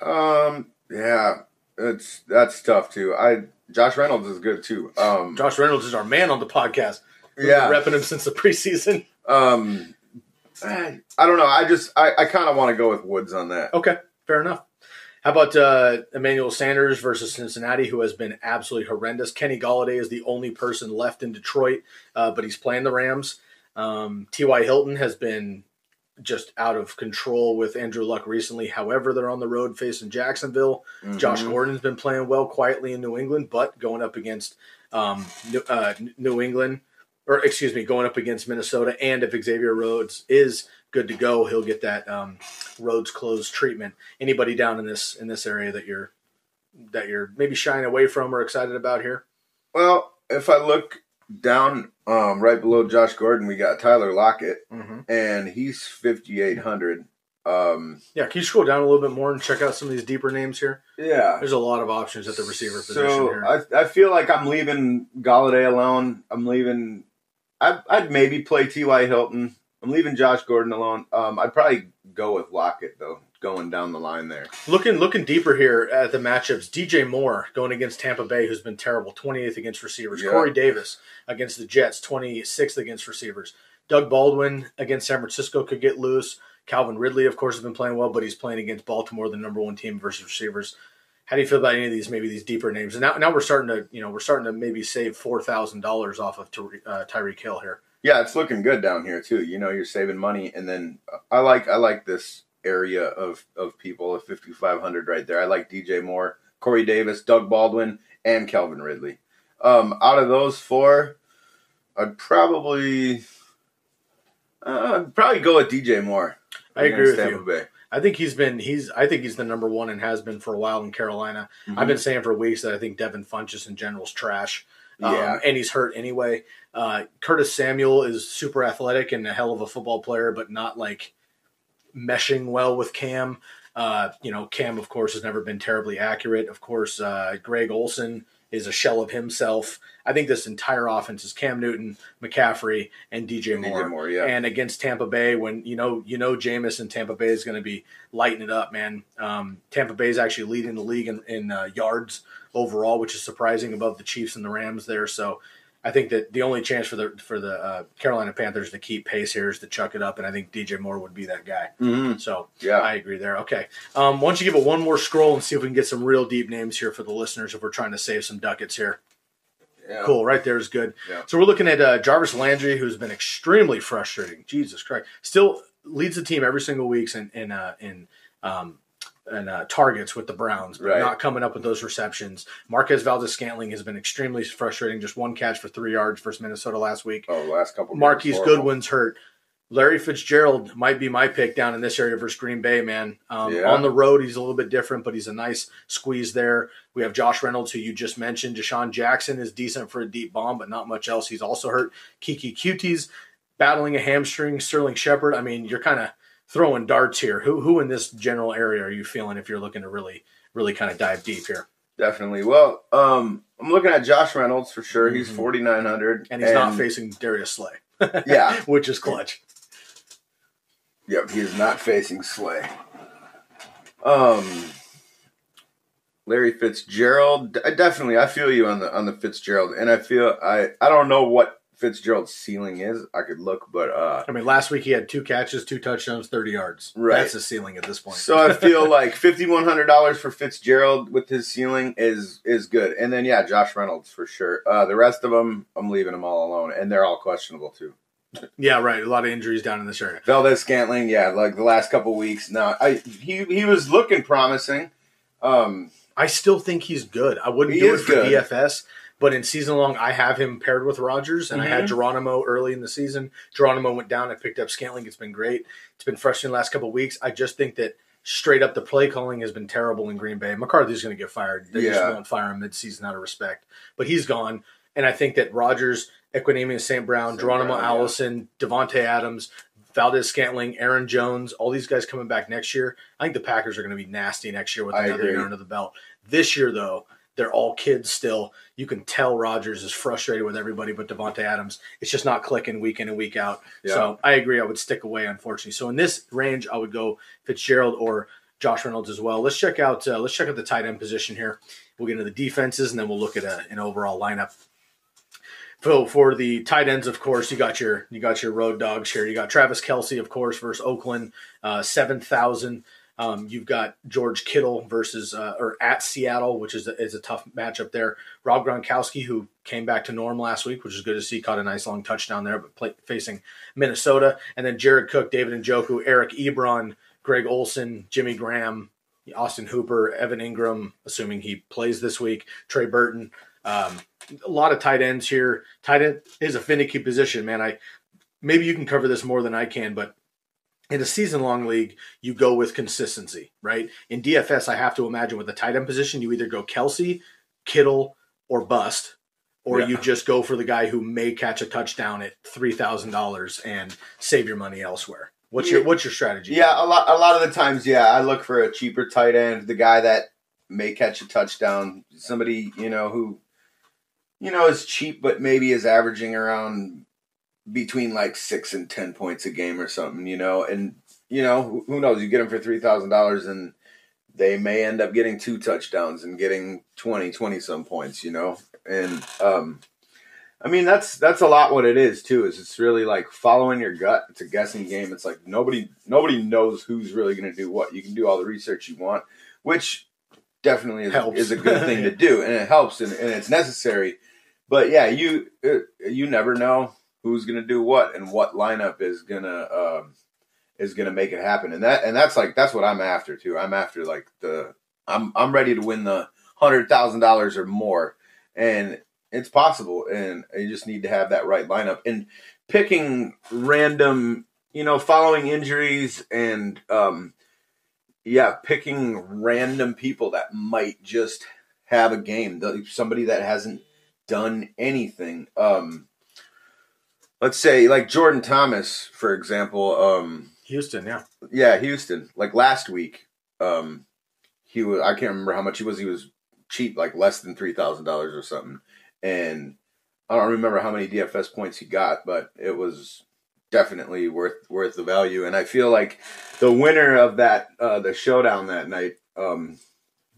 Um, yeah, it's that's tough too. I Josh Reynolds is good too. Um, Josh Reynolds is our man on the podcast. We've yeah. been repping him since the preseason. Um, I, I don't know. I just I, I kind of want to go with Woods on that. Okay, fair enough. How about uh, Emmanuel Sanders versus Cincinnati, who has been absolutely horrendous? Kenny Golladay is the only person left in Detroit, uh, but he's playing the Rams. Um, T.Y. Hilton has been just out of control with Andrew Luck recently. However, they're on the road facing Jacksonville. Josh Gordon's been playing well quietly in New England, but going up against um, New, uh, New England, or excuse me, going up against Minnesota. And if Xavier Rhodes is good to go, he'll get that um, roads closed treatment. Anybody down in this in this area that you're that you're maybe shying away from or excited about here? Well, if I look down um, right below Josh Gordon, we got Tyler Lockett, and he's fifty eight hundred. Um, Yeah, can you scroll down a little bit more and check out some of these deeper names here? yeah. There's a lot of options at the receiver position So here. I, I feel like I'm leaving Golladay alone. I'm leaving. I'd, I'd maybe play T.Y. Hilton. I'm leaving Josh Gordon alone. Um, I'd probably go with Lockett though, going down the line there. Looking looking deeper here at the matchups, DJ Moore going against Tampa Bay, who's been terrible, 28th against receivers. Yeah. Corey Davis against the Jets, 26th against receivers. Doug Baldwin against San Francisco could get loose. Calvin Ridley, of course, has been playing well, but he's playing against Baltimore, the number one team versus receivers. How do you feel about any of these, maybe these deeper names? And now, now we're starting to, you know, we're starting to maybe save four thousand dollars off of Tyre- uh, Tyreek Hill here. Yeah, it's looking good down here too. You know, you're saving money, and then I like I like this area of of people at 5500 right there. I like DJ Moore, Corey Davis, Doug Baldwin, and Calvin Ridley. Um, out of those four, I'd probably uh, I'd probably go with DJ Moore. I agree with against you. Bay. I think he's been he's I think he's the number one and has been for a while in Carolina. I've been saying for weeks that I think Devin Funchess in general is trash. Um, Yeah. and he's hurt anyway. Uh, Curtis Samuel is super athletic and a hell of a football player, but not like meshing well with Cam. Uh, you know, Cam, of course, has never been terribly accurate. Of course, uh, Greg Olsen is a shell of himself. I think this entire offense is Cam Newton, McCaffrey, and DJ And DJ Moore. Moore, yeah. And against Tampa Bay, when you know you know Jameis and Tampa Bay is going to be lighting it up, man. Um, Tampa Bay is actually leading the league in, in uh, yards overall, which is surprising above the Chiefs and the Rams there. So I think that the only chance for the for the uh, Carolina Panthers to keep pace here is to chuck it up, and I think DJ Moore would be that guy. So Yeah. I agree there. Okay, um, why don't you give it one more scroll and see if we can get some real deep names here for the listeners if we're trying to save some ducats here. Yeah. Cool, right there is good. Yeah. So we're looking at uh, Jarvis Landry, who's been extremely frustrating. Jesus Christ, still leads the team every single week in in uh, in um, and uh, targets with the Browns, but Right. not coming up with those receptions. Marquez Valdes-Scantling has been extremely frustrating. Just one catch for three yards versus Minnesota last week. Oh, last couple. Marquise. Goodwin's hurt. Larry Fitzgerald might be my pick down in this area versus Green Bay, man. Um, Yeah. On the road, he's a little bit different, but he's a nice squeeze there. We have Josh Reynolds, who you just mentioned. DeSean Jackson is decent for a deep bomb, but not much else. He's also hurt. Keke Coutee battling a hamstring. Sterling Shepard. I mean, you're kind of throwing darts here. Who who in this general area are you feeling if you're looking to really really kind of dive deep here? Definitely. Well, um, I'm looking at Josh Reynolds for sure. He's 4900, Mm-hmm. And he's not facing Darius Slay, Yeah. which is clutch. Yep, he is not facing Slay. Um, Larry Fitzgerald, I definitely, I feel you on the on the Fitzgerald, and I feel I I don't know what Fitzgerald's ceiling is. I could look, but uh, I mean, last week he had two catches, two touchdowns, 30 yards. Right. That's the ceiling at this point. so I feel like fifty one hundred dollars for Fitzgerald with his ceiling is is good, and then yeah, Josh Reynolds for sure. Uh, the rest of them, I'm leaving them all alone, and they're all questionable too. yeah, right. A lot of injuries down in this area. Valdes-Scantling, yeah, like the last couple weeks. Now, I he he was looking promising. Um, I still think he's good. I wouldn't He do it for good. DFS, but in season long, I have him paired with Rodgers, and I Mm-hmm. had Geronimo early in the season. Geronimo went down. I picked up Scantling. It's been great. It's been fresh in the last couple of weeks. I just think that straight up the play calling has been terrible in Green Bay. McCarthy's going to get fired. They just won't fire him midseason out of respect. But he's gone, and I think that Rodgers, Equanimeous St. Brown, St. Geronimo Brown, yeah. Allison, Davante Adams, Valdes-Scantling, Aaron Jones, all these guys coming back next year. I think the Packers are going to be nasty next year with I another year under the belt. This year, though, they're all kids still. You can tell Rodgers is frustrated with everybody but Davante Adams. It's just not clicking week in and week out. Yeah. So I agree. I would stick away, unfortunately. So in this range, I would go Fitzgerald or Josh Reynolds as well. Let's check out. Uh, let's check out the tight end position here. We'll get into the defenses and then we'll look at a, an overall lineup. So for the tight ends, of course, you got your you got your road dogs here. You got Travis Kelce, of course, versus Oakland, uh, seven thousand. Um, you've got George Kittle versus uh, or at Seattle, which is a, is a tough matchup there. Rob Gronkowski, who came back to norm last week, which is good to see, caught a nice long touchdown there, but play, facing Minnesota, and then Jared Cook, David Njoku, Eric Ebron, Greg Olsen, Jimmy Graham, Austin Hooper, Evan Engram, assuming he plays this week, Trey Burton. Um, a lot of tight ends here. Tight end is a finicky position, man. I maybe you can cover this more than I can, but in a season long league, you go with consistency, right? In DFS, I have to imagine with the tight end position, you either go Kelce, Kittle, or bust, or Yeah. you just go for the guy who may catch a touchdown at three thousand dollars and save your money elsewhere. What's your what's your strategy? Yeah, a lot. A lot of the times, yeah, I look for a cheaper tight end, the guy that may catch a touchdown, somebody you know who, you know, is cheap, but maybe is averaging around between like six and ten points a game or something, you know, and you know who, knows? You get them for three thousand dollars, and they may end up getting two touchdowns and getting 20, 20 some points, you know, and um. I mean that's that's a lot what it is too. Is it's really like following your gut. It's a guessing game. It's like nobody nobody knows who's really going to do what. You can do all the research you want, which definitely is, Helps. is a good thing to do, and it helps and, and it's necessary. But yeah, you uh, you never know who's going to do what and what lineup is gonna um, is gonna make it happen. And that and that's like that's what I'm after too. I'm after like the I'm I'm ready to win the hundred thousand dollars or more, and it's possible. And you just need to have that right lineup and picking random, you know, following injuries and um, yeah, picking random people that might just have a game. Somebody that hasn't done anything. Um, let's say like Jordan Thomas, for example. Um, Houston, yeah. yeah, Houston. Like last week, um, he was. I can't remember how much he was. He was cheap, like less than three thousand dollars or something. And I don't remember how many DFS points he got, but it was definitely worth worth the value. And I feel like the winner of that uh, the showdown that night um,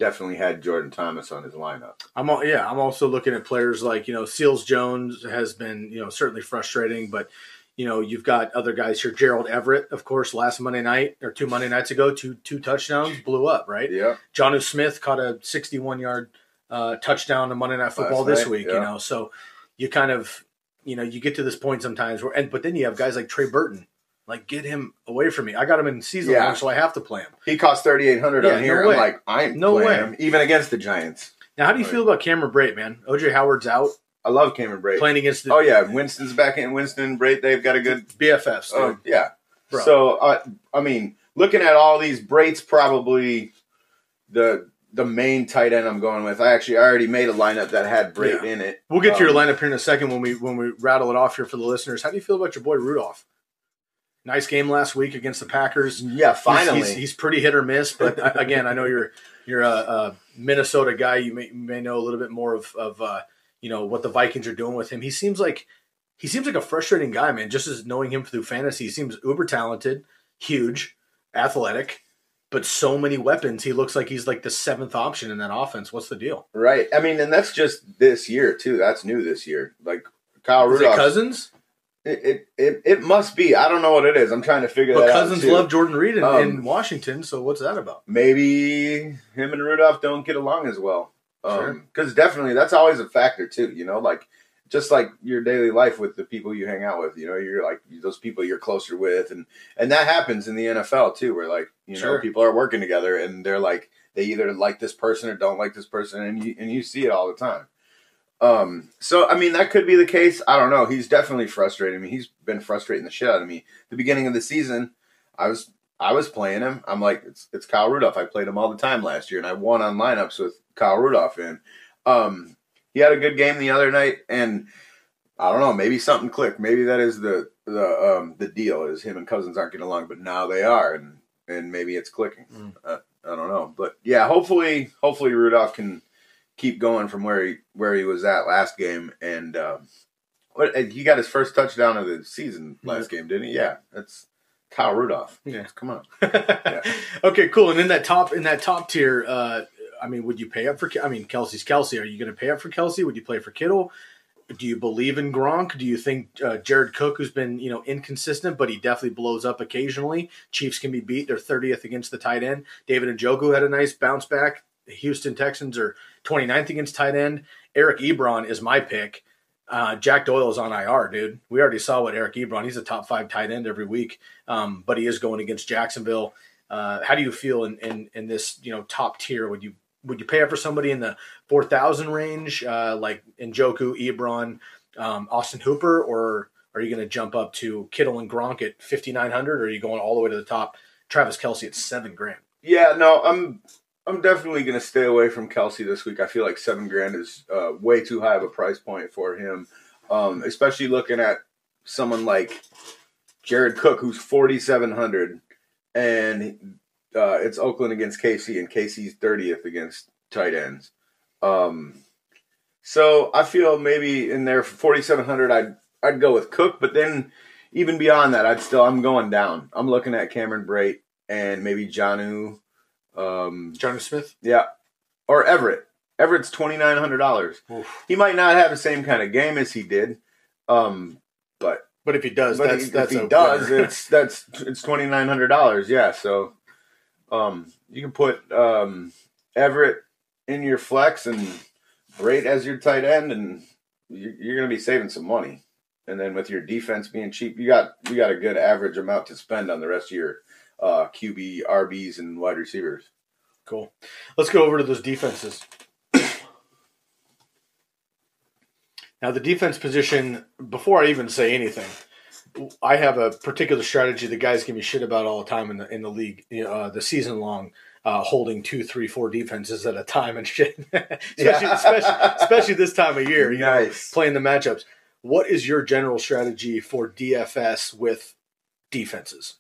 definitely had Jordan Thomas on his lineup. I'm al- yeah. I'm also looking at players like you know Seals Jones has been you know certainly frustrating, but you know you've got other guys here. Gerald Everett, of course, last Monday night or two Monday nights ago, two two touchdowns, blew up. Right. Yeah, Jonnu Smith caught a 61 yard uh, touchdown on Monday Night Football Last this night, week. You know, so you kind of you know you get to this point sometimes where and but then you have guys like Trey Burton. Like get him away from me. I got him in season Yeah. long, so I have to play him. he cost thirty eight hundred Yeah, on here. no. I'm like, I ain't No playing way. him, even against the Giants. Now, how do you feel about Cameron Brate, man? OJ Howard's out I love Cameron Brate. playing against the Oh yeah, Winston's back in. Winston, Brate, they've got a good BFFs. dude. Oh yeah. Bro. So uh, I mean, looking at all these, Brate's probably the the main tight end I'm going with. I actually I already made a lineup that had Brate Yeah. in it. We'll get to your Um, lineup here in a second when we when we rattle it off here for the listeners. How do you feel about your boy Rudolph? Nice game last week against the Packers. Yeah, He's- finally. he's, he's, pretty hit or miss. But again, I know you're you're a, a Minnesota guy. You may, you may know a little bit more of of uh, you know what the Vikings are doing with him. He seems like he seems like a frustrating guy, man. Just as knowing him through fantasy, he seems uber talented, huge, athletic, but so many weapons. He looks like he's like the seventh option in that offense. What's the deal? right. I mean, and that's just this year too. That's new this year. Like Kyle Rudolph. Cousins? It, it, it must be. I don't know what it is. I'm trying to figure But that Cousins out. too. love Jordan Reed in, Um, in Washington, so what's that about? maybe him and Rudolph don't get along as well. Sure. Because definitely that's always a factor too. You know, like just like your daily life with the people you hang out with. You know, you're like those people you're closer with, and and that happens in the NFL too, where like you Sure. know people are working together and they're like they either like this person or don't like this person, and you and you see it all the time. Um, so I mean that could be the case. I don't know. He's definitely frustrating me. He's been frustrating the shit out of me. The beginning of the season, I was I was playing him. I'm like, it's it's Kyle Rudolph. I played him all the time last year, and I won on lineups with Kyle Rudolph in. Um, he had a good game the other night, and I don't know, maybe something clicked. Maybe that is the the um the deal is him and Cousins aren't getting along, but now they are, and and maybe it's clicking. Mm. Uh, I don't know, but yeah, hopefully hopefully Rudolph can keep going from where he where he was at last game, and um, what and he got his first touchdown of the season last game, didn't he? Yeah, that's Kyle Rudolph. Yeah. come on. Okay, cool. And in that top in that top tier, uh, I mean, would you pay up for? I mean, Kelce's Kelce. Are you going to pay up for Kelce? Would you play for Kittle? do you believe in Gronk? Do you think uh, Jared Cook, who's been you know inconsistent, but he definitely blows up occasionally? Chiefs can be beat. They're thirtieth against the tight end. David and Njoku had a nice bounce back. The Houston Texans are 29th against tight end. Eric Ebron is my pick. Uh, Jack Doyle is on IR, dude. We already saw what Eric Ebron. He's a top five tight end every week, um, but he is going against Jacksonville. Uh, how do you feel in, in in this you know top tier? Would you would you pay up for somebody in the four thousand range, uh, like Njoku, Ebron, um, Austin Hooper, or are you going to jump up to Kittle and Gronk at fifty nine hundred, or are you going all the way to the top? Travis Kelce at seven grand. Yeah, no, I'm I'm definitely gonna stay away from Kelce this week. I feel like seven grand is uh, way too high of a price point for him, um, especially looking at someone like Jared Cook, who's forty seven hundred, and uh, it's Oakland against KC, and KC's thirtieth against tight ends. Um, so I feel maybe in there for forty seven hundred, I'd I'd go with Cook, but then even beyond that, I'd still I'm going down. I'm looking at Cameron Brate and maybe Jonnu. Um, Johnny Smith. yeah, or Everett. Everett's twenty nine hundred dollars. He might not have the same kind of game as he did, um, but But if he does, but that's he, that's if he does, winner. it's that's it's twenty nine hundred dollars. Yeah, so um, you can put um, Everett in your flex and Brate as your tight end, and you- you're going to be saving some money. And then with your defense being cheap, you got you got a good average amount to spend on the rest of your uh, QB, RBs, and wide receivers. Cool. Let's go over to those defenses. now, the defense position, before I even say anything, I have a particular strategy that guys give me shit about all the time in the in the league, uh, the season long, uh, holding two, three, four defenses at a time and shit. especially, Yeah. especially, especially this time of year, you know, Nice. playing the matchups. What is your general strategy for DFS with defenses?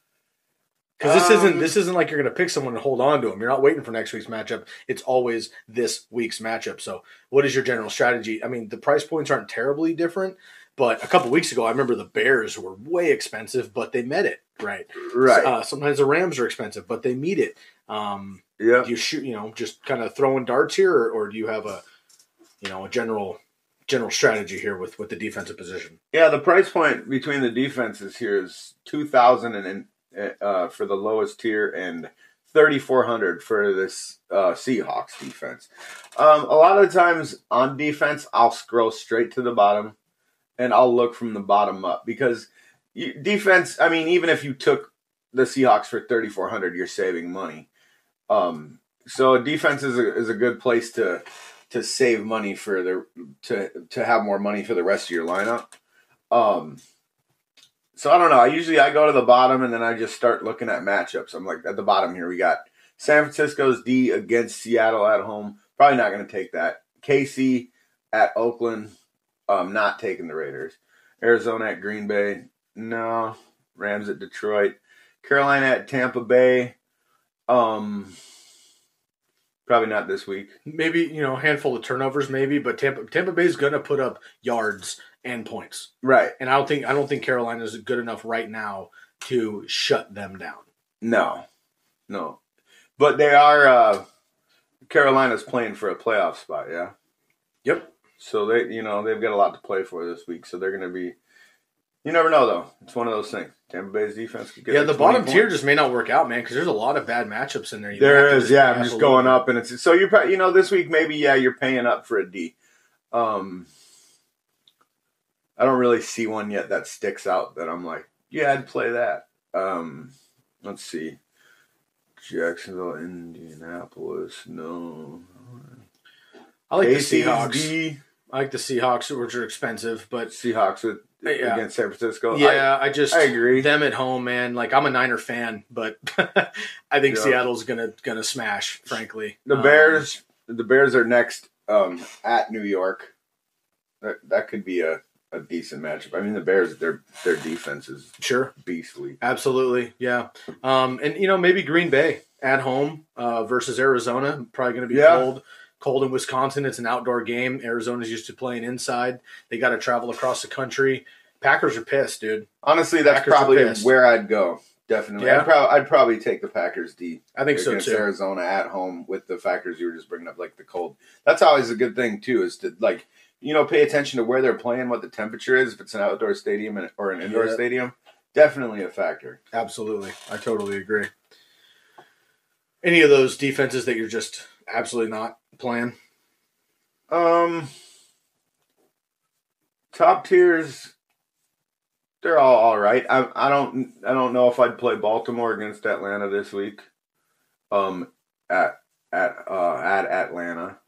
Because this isn't Um, this isn't like you're going to pick someone and hold on to them. You're not waiting for next week's matchup. It's always this week's matchup. So, what is your general strategy? I mean, the price points aren't terribly different, but a couple weeks ago, I remember the Bears were way expensive, but they met it right. Right. Uh, sometimes the Rams are expensive, but they meet it. Um, yeah. do you shoot? You know, just kind of throwing darts here, or, or do you have a you know a general general strategy here with with the defensive position? Yeah, the price point between the defenses here is two thousand and uh, for the lowest tier and thirty four hundred for this uh, Seahawks defense. Um, a lot of times on defense, I'll scroll straight to the bottom and I'll look from the bottom up because defense. I mean, even if you took the Seahawks for thirty four hundred, you're saving money. Um, so defense is a, is a good place to to save money for the to to have more money for the rest of your lineup. Um, so I don't know. I usually I go to the bottom and then I just start looking at matchups. I'm like at the bottom here we got San Francisco's D against Seattle at home. Probably not going to take that. KC at Oakland. Um, not taking the Raiders. Arizona at Green Bay. No. Rams at Detroit. Carolina at Tampa Bay. Um, probably not this week. Maybe you know a handful of turnovers, maybe, but Tampa Tampa Bay is going to put up yards and points, Right. and I don't think I don't think Carolina is good enough right now to shut them down. No, no, but they are. Uh, Carolina's playing for a playoff spot. Yeah, Yep. so they, you know, they've got a lot to play for this week. So they're going to be. You never know, though. It's one of those things. Tampa Bay's defense could get. Yeah, like the 20 bottom tier just may not work out, man, because there's a lot of bad matchups in there. You There is, yeah. I'm just going up, and it's so you're you know, this week maybe yeah, you're paying up for a D. Um, I don't really see one yet that sticks out that I'm like, yeah, I'd play that. Um, let's see, Jacksonville, Indianapolis, no. I like the Seahawks. D, I like the Seahawks, which are expensive, but Seahawks with, Yeah. against San Francisco. yeah, I, just I agree. them at home, man. Like I'm a Niner fan, but I think Yeah. Seattle's gonna gonna smash. Frankly, The Um, Bears, the Bears are next um, at New York. That that could be a, a decent matchup. I mean, the Bears, their their defense is sure, beastly. absolutely, yeah. Um, and you know maybe Green Bay at home uh, versus Arizona, probably gonna be Yeah. cold. Cold in Wisconsin. It's an outdoor game. Arizona's used to playing inside. They got to travel across the country. Packers are pissed, dude. Honestly, that's Packers probably where I'd go. Definitely, Yeah? I'd, prob- I'd probably take the Packers D. I think so too. Arizona at home with the factors you were just bringing up, like the cold. That's always a good thing too. Is to like you know, pay attention to where they're playing, what the temperature is, if it's an outdoor stadium or an indoor stadium, definitely a factor. Absolutely. I totally agree. Any of those defenses that you're just absolutely not playing? Um, top tiers, they're all all right. I I don't I don't know if I'd play Baltimore against Atlanta this week. Um, at at uh at Atlanta.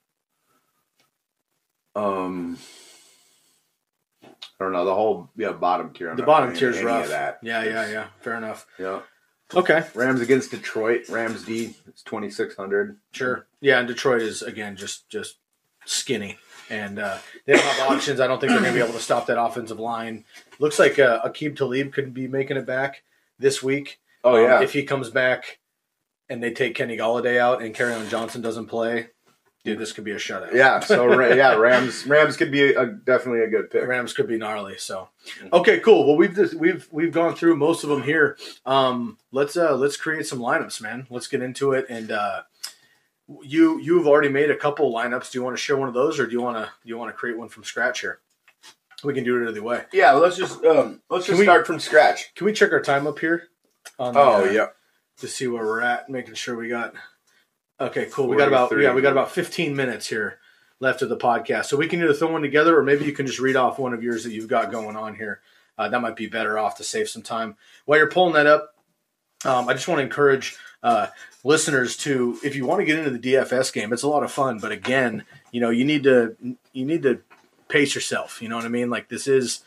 Um, I don't know the whole yeah bottom tier. I'm The bottom tier is rough. That. Yeah, yeah, yeah. Fair enough. yeah. Okay. Rams against Detroit. Rams D. It's twenty six hundred. Sure. Yeah, and Detroit is again just just skinny, and uh, they don't have options. I don't think they're going to be able to stop that offensive line. Looks like uh, Aqib Talib could be making it back this week. Oh Um, yeah. if he comes back, and they take Kenny Golladay out, and Kerryon Johnson doesn't play, dude, this could be a shutout. yeah. So yeah, Rams Rams could be a, definitely a good pick. Rams could be gnarly. So, okay, cool. Well, we've just, we've we've gone through most of them here. Um, let's uh let's create some lineups, man. Let's get into it. And uh, you you've already made a couple lineups. Do you want to share one of those, or do you want to do you want to create one from scratch here? We can do it either way. Yeah, let's just um, let's Can just we- start from scratch. Can we check our time up here? On the, Oh uh, yeah, to see where we're at, making sure we got. Okay, cool. We got about yeah, we got about fifteen minutes here left of the podcast, so we can either throw one together, or maybe you can just read off one of yours that you've got going on here. Uh, that might be better off to save some time while you're pulling that up. Um, I just want to encourage uh, listeners to, if you want to get into the DFS game, it's a lot of fun. But again, you know, you need to you need to pace yourself. You know what I mean? Like this is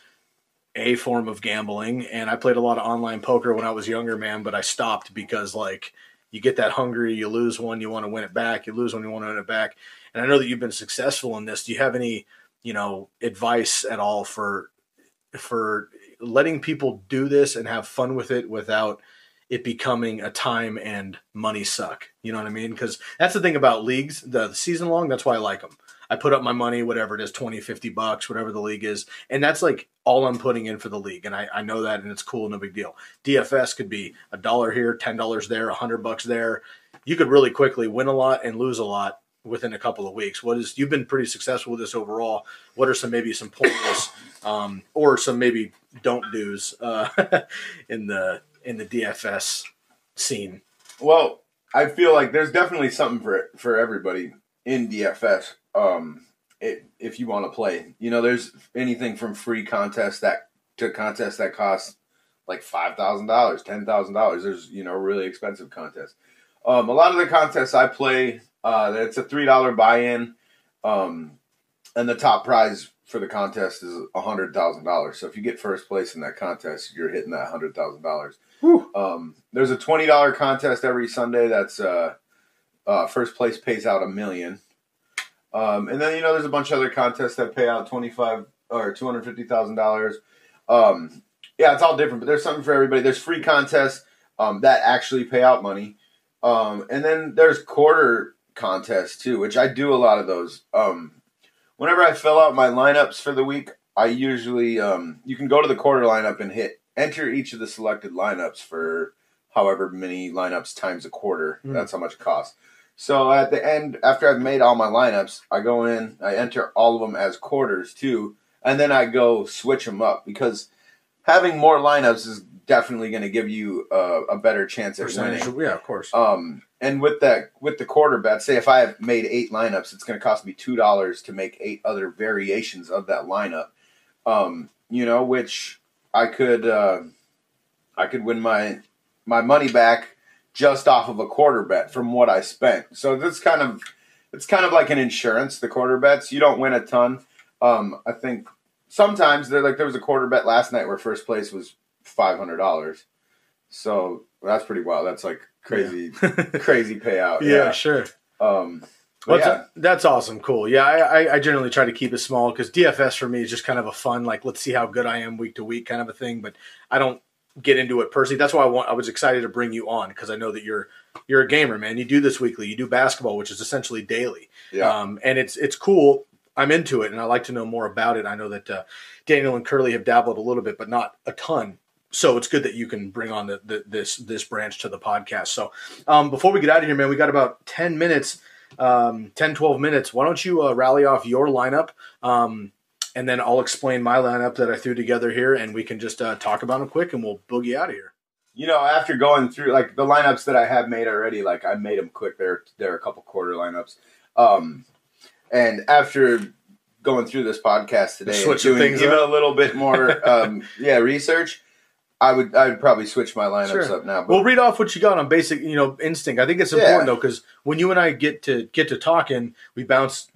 a form of gambling, and I played a lot of online poker when I was younger, man. But I stopped because like you get that hungry, you lose one, you want to win it back, you lose one, you want to win it back. And I know that you've been successful in this. Do you have any, you know, advice at all for for letting people do this and have fun with it without it becoming a time and money suck? You know what I mean? Because that's the thing about leagues, the, season long. That's why I like them. I put up my money, whatever it is, 20, 50 bucks, whatever the league is. And that's like all I'm putting in for the league. And I, I know that and it's cool, no big deal. DFS could be a dollar here, $10 there, a hundred bucks there. You could really quickly win a lot and lose a lot within a couple of weeks. What is, you've been pretty successful with this overall. What are some, maybe some pointless, um, or some maybe don't do's, uh, in the, in the DFS scene? Well, I feel like there's definitely something for for everybody in DFS. Um, it, if you want to play, you know, there's anything from free contests that to contests that cost like five thousand dollars, ten thousand dollars. There's you know really expensive contests. Um, a lot of the contests I play, uh, it's a three dollar buy in, um, and the top prize for the contest is a hundred thousand dollars. So if you get first place in that contest, you're hitting that hundred thousand dollars. Um, there's a twenty dollar contest every Sunday. That's uh, uh, first place pays out a million. Um, and then you know there's a bunch of other contests that pay out twenty five or two hundred fifty thousand dollars. Um, yeah, it's all different, but there's something for everybody. There's free contests um, that actually pay out money, um, and then there's quarter contests too, which I do a lot of those. Um, whenever I fill out my lineups for the week, I usually um, you can go to the quarter lineup and hit enter each of the selected lineups for however many lineups times a quarter. That's how much it costs. So at the end, after I've made all my lineups, I go in, I enter all of them as quarters too, and then I go switch them up because having more lineups is definitely going to give you uh, a better chance at Percentage, winning. yeah, of course. Um, and with that, with the quarter bet, say if I have made eight lineups, it's going to cost me two dollars to make eight other variations of that lineup. Um, you know, which I could, uh, I could win my my money back just off of a quarter bet from what I spent. So that's kind of, it's kind of like an insurance. The quarter bets, you don't win a ton. Um, I think sometimes they're like there was a quarter bet last night where first place was five hundred dollars. So that's pretty wild. That's like crazy, crazy payout. yeah, sure. Um, Well, yeah. that's, that's awesome. Cool. Yeah, I, I, I generally try to keep it small because DFS for me is just kind of a fun, like, let's see how good I am week to week kind of a thing. But I don't get into it personally. That's why I want. I was excited to bring you on because I know that you're you're a gamer, man. You do this weekly. You do basketball, which is essentially daily. Yeah. Um, and it's it's cool. I'm into it, and I like to know more about it. I know that uh, Daniel and Curly have dabbled a little bit, but not a ton. So it's good that you can bring on the, the this this branch to the podcast. So um, before we get out of here, man, we got about ten minutes um, 10, 12 minutes. Why don't you uh, rally off your lineup? Um, and then I'll explain my lineup that I threw together here, and we can just uh, talk about them quick, and we'll boogie out of here. You know, after going through like the lineups that I have made already, like I made them quick. There, there are a couple quarter lineups. Um, and after going through this podcast today, and doing things even up. a little bit more, um, yeah, research, I would, I would probably switch my lineups Sure. up now. But We'll read off what you got on basic, you know, instinct. I think it's Yeah. important though because when you and I get to get to talking, we bounce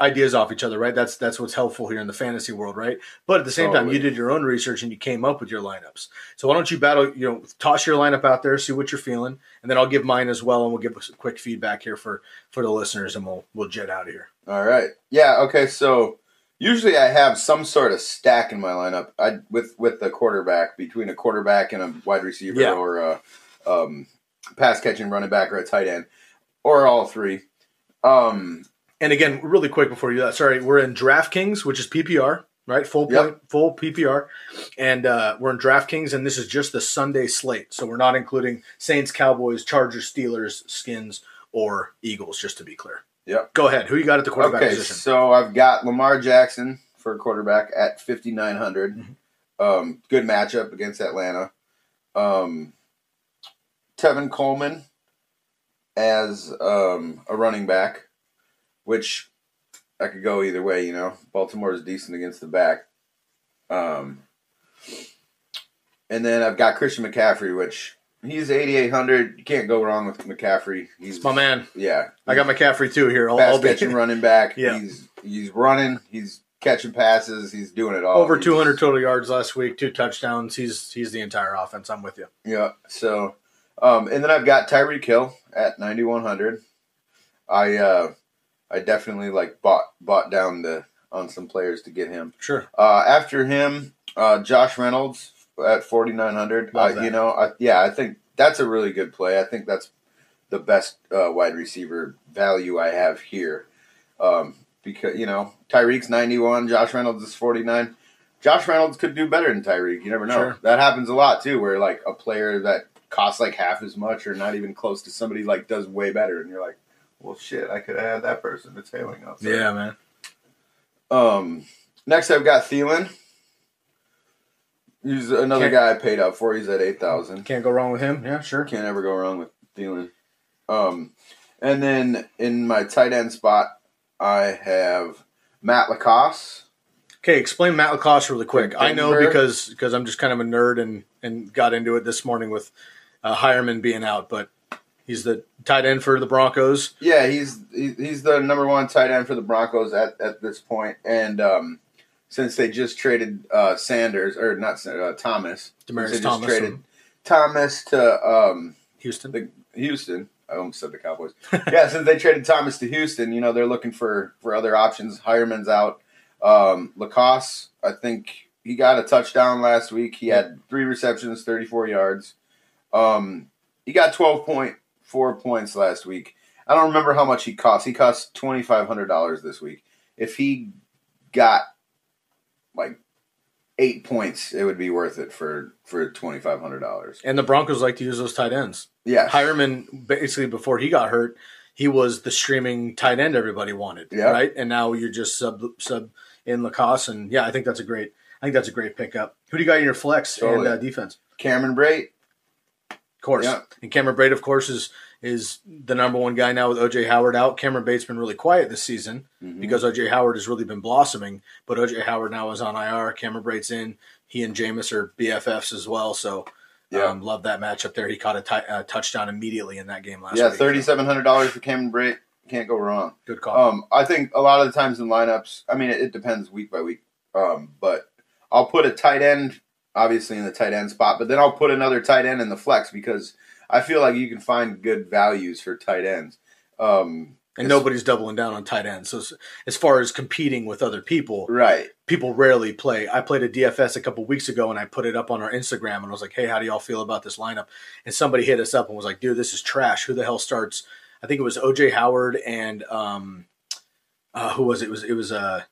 ideas off each other, right? That's that's what's helpful here in the fantasy world, right? But at the same time, you did your own research and you came up with your lineups. So why don't you battle? You know, toss your lineup out there, see what you're feeling, and then I'll give mine as well, and we'll give us a quick feedback here for for the listeners, and we'll we'll jet out of here. All right. Yeah. Okay. So usually I have some sort of stack in my lineup. I with with the quarterback between a quarterback and a wide receiver Yeah. or a um, pass catching running back or a tight end or all three. Um, And again, really quick before you do that, sorry, we're in DraftKings, which is PPR, right? Full Yep. point, full PPR, and uh, we're in DraftKings, and this is just the Sunday slate, so we're not including Saints, Cowboys, Chargers, Steelers, Skins, or Eagles. Just to be clear. Yep. Go ahead. Who you got at the quarterback okay. position? So I've got Lamar Jackson for quarterback at fifty Mm-hmm. Um, good matchup against Atlanta. Um, Tevin Coleman as um, a running back, which I could go either way. You know, Baltimore is decent against the back. Um, and then I've got Christian McCaffrey, which he's eighty eight hundred. You can't go wrong with McCaffrey. He's My man. Yeah, I got McCaffrey too here. I'll, I'll be catching running back. Yeah. He's he's running. He's catching passes. He's doing it all. over He's- 200 total yards last week, two touchdowns. He's he's the entire offense. I'm with you. Yeah. So, um, and then I've got Tyreek Hill at ninety one hundred. I uh, I definitely like bought bought down the on some players to get him. Sure. Uh, after him, uh, Josh Reynolds at forty nine hundred. Uh, you know, I, yeah, I think that's a really good play. I think that's the best uh, wide receiver value I have here. Um, because you know Tyreek's ninety one, Josh Reynolds is forty nine. Josh Reynolds could do better than Tyreek. You never know. Sure. That happens a lot too, where like a player that costs like half as much or not even close to somebody like does way better, and you're like, well, shit, I could have had that person. It's failing up. Yeah, man. um, next I've got Thielen. He's another Can't- guy I paid up for. He's at eight thousand. Can't go wrong with him. Yeah, sure. Can't ever go wrong with Thielen. Um, and then in my tight end spot, I have Matt LaCosse. Okay, explain Matt LaCosse really quick. I know Denver. because because I'm just kind of a nerd and and got into it this morning with uh, Heuerman being out, but he's the tight end for the Broncos. Yeah, he's he's the number one tight end for the Broncos at, at this point. and um, since they just traded uh, Sanders or not uh, Thomas, they just Thomas traded Thomas to um, Houston. the Houston. I almost said the Cowboys. yeah, since they traded Thomas to Houston, you know they're looking for for other options. Heuerman's out. Um, LaCosse, I think he got a touchdown last week. He had three receptions, thirty four yards. Um, he got twelve point four points last week. I don't remember how much he cost. He cost twenty five hundred dollars this week. If he got like eight points, it would be worth it for for twenty five hundred dollars. and the Broncos like to use those tight ends. Yeah, Heuerman basically before he got hurt, he was the streaming tight end everybody wanted, Yeah. right? And now you're just sub sub in LaCosse, and yeah, I think that's a great. I think that's a great pickup. Who do you got in your flex Totally. and uh, defense? Cameron Brate. Of course. Yeah. And Cameron Brate, of course, is is the number one guy now with OJ Howard out. Cameron Bates been really quiet this season Mm-hmm. because OJ Howard has really been blossoming. But OJ Howard now is on IR. Cameron Brate's in. He and Jameis are BFFs as well. So Yeah. um, love that matchup there. He caught a uh, touchdown immediately in that game last Yeah, week. thirty seven hundred dollars for Cameron Brate. Can't go wrong. Good call. Um, I think a lot of the times in lineups, I mean, it, it depends week by week. Um, but I'll put a tight end, obviously in the tight end spot, but then I'll put another tight end in the flex because I feel like you can find good values for tight ends. Um, and nobody's doubling down on tight ends. So as- as far as competing with other people, right. people rarely play. I played a DFS a couple weeks ago and I put it up on our Instagram and I was like, "Hey, how do y'all feel about this lineup?" And somebody hit us up and was like, "Dude, this is trash. Who the hell starts?" I think it was OJ Howard and um, uh, who was it? it was it was uh,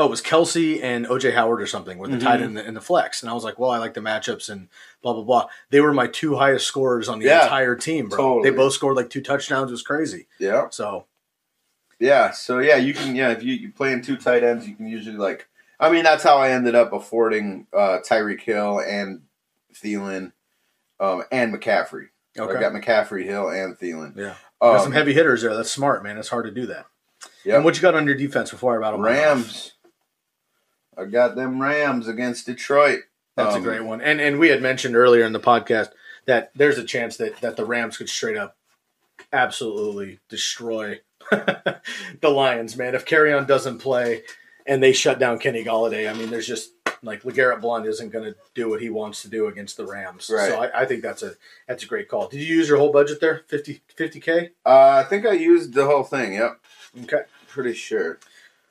oh, it was Kelce and OJ Howard or something with the Mm-hmm. tight end in the, flex. And I was like, "Well, I like the matchups and blah blah blah." They were my two highest scorers on the Yeah, entire team, bro. totally. They both scored like two touchdowns. It was crazy. Yeah. So Yeah. So yeah, you can. Yeah, if you you play in two tight ends, you can usually like I mean, that's how I ended up affording uh, Tyreek Hill and Thielen um, and McCaffrey. Okay. I got McCaffrey, Hill, and Thielen. Yeah. Um, got some heavy hitters there. That's smart, man. It's hard to do that. Yep. And what you got on your defense before I mouth? Rams. I got them Rams against Detroit. That's Um, a great one. And and we had mentioned earlier in the podcast that there's a chance that that the Rams could straight up absolutely destroy the Lions, man. If on doesn't play and they shut down Kenny Golladay, I mean, there's just like LeGarrette Blount isn't going to do what he wants to do against the Rams. Right. So I, I think that's a that's a great call. Did you use your whole budget there? 50 k? Uh, I think I used the whole thing. Yep, Okay. pretty sure.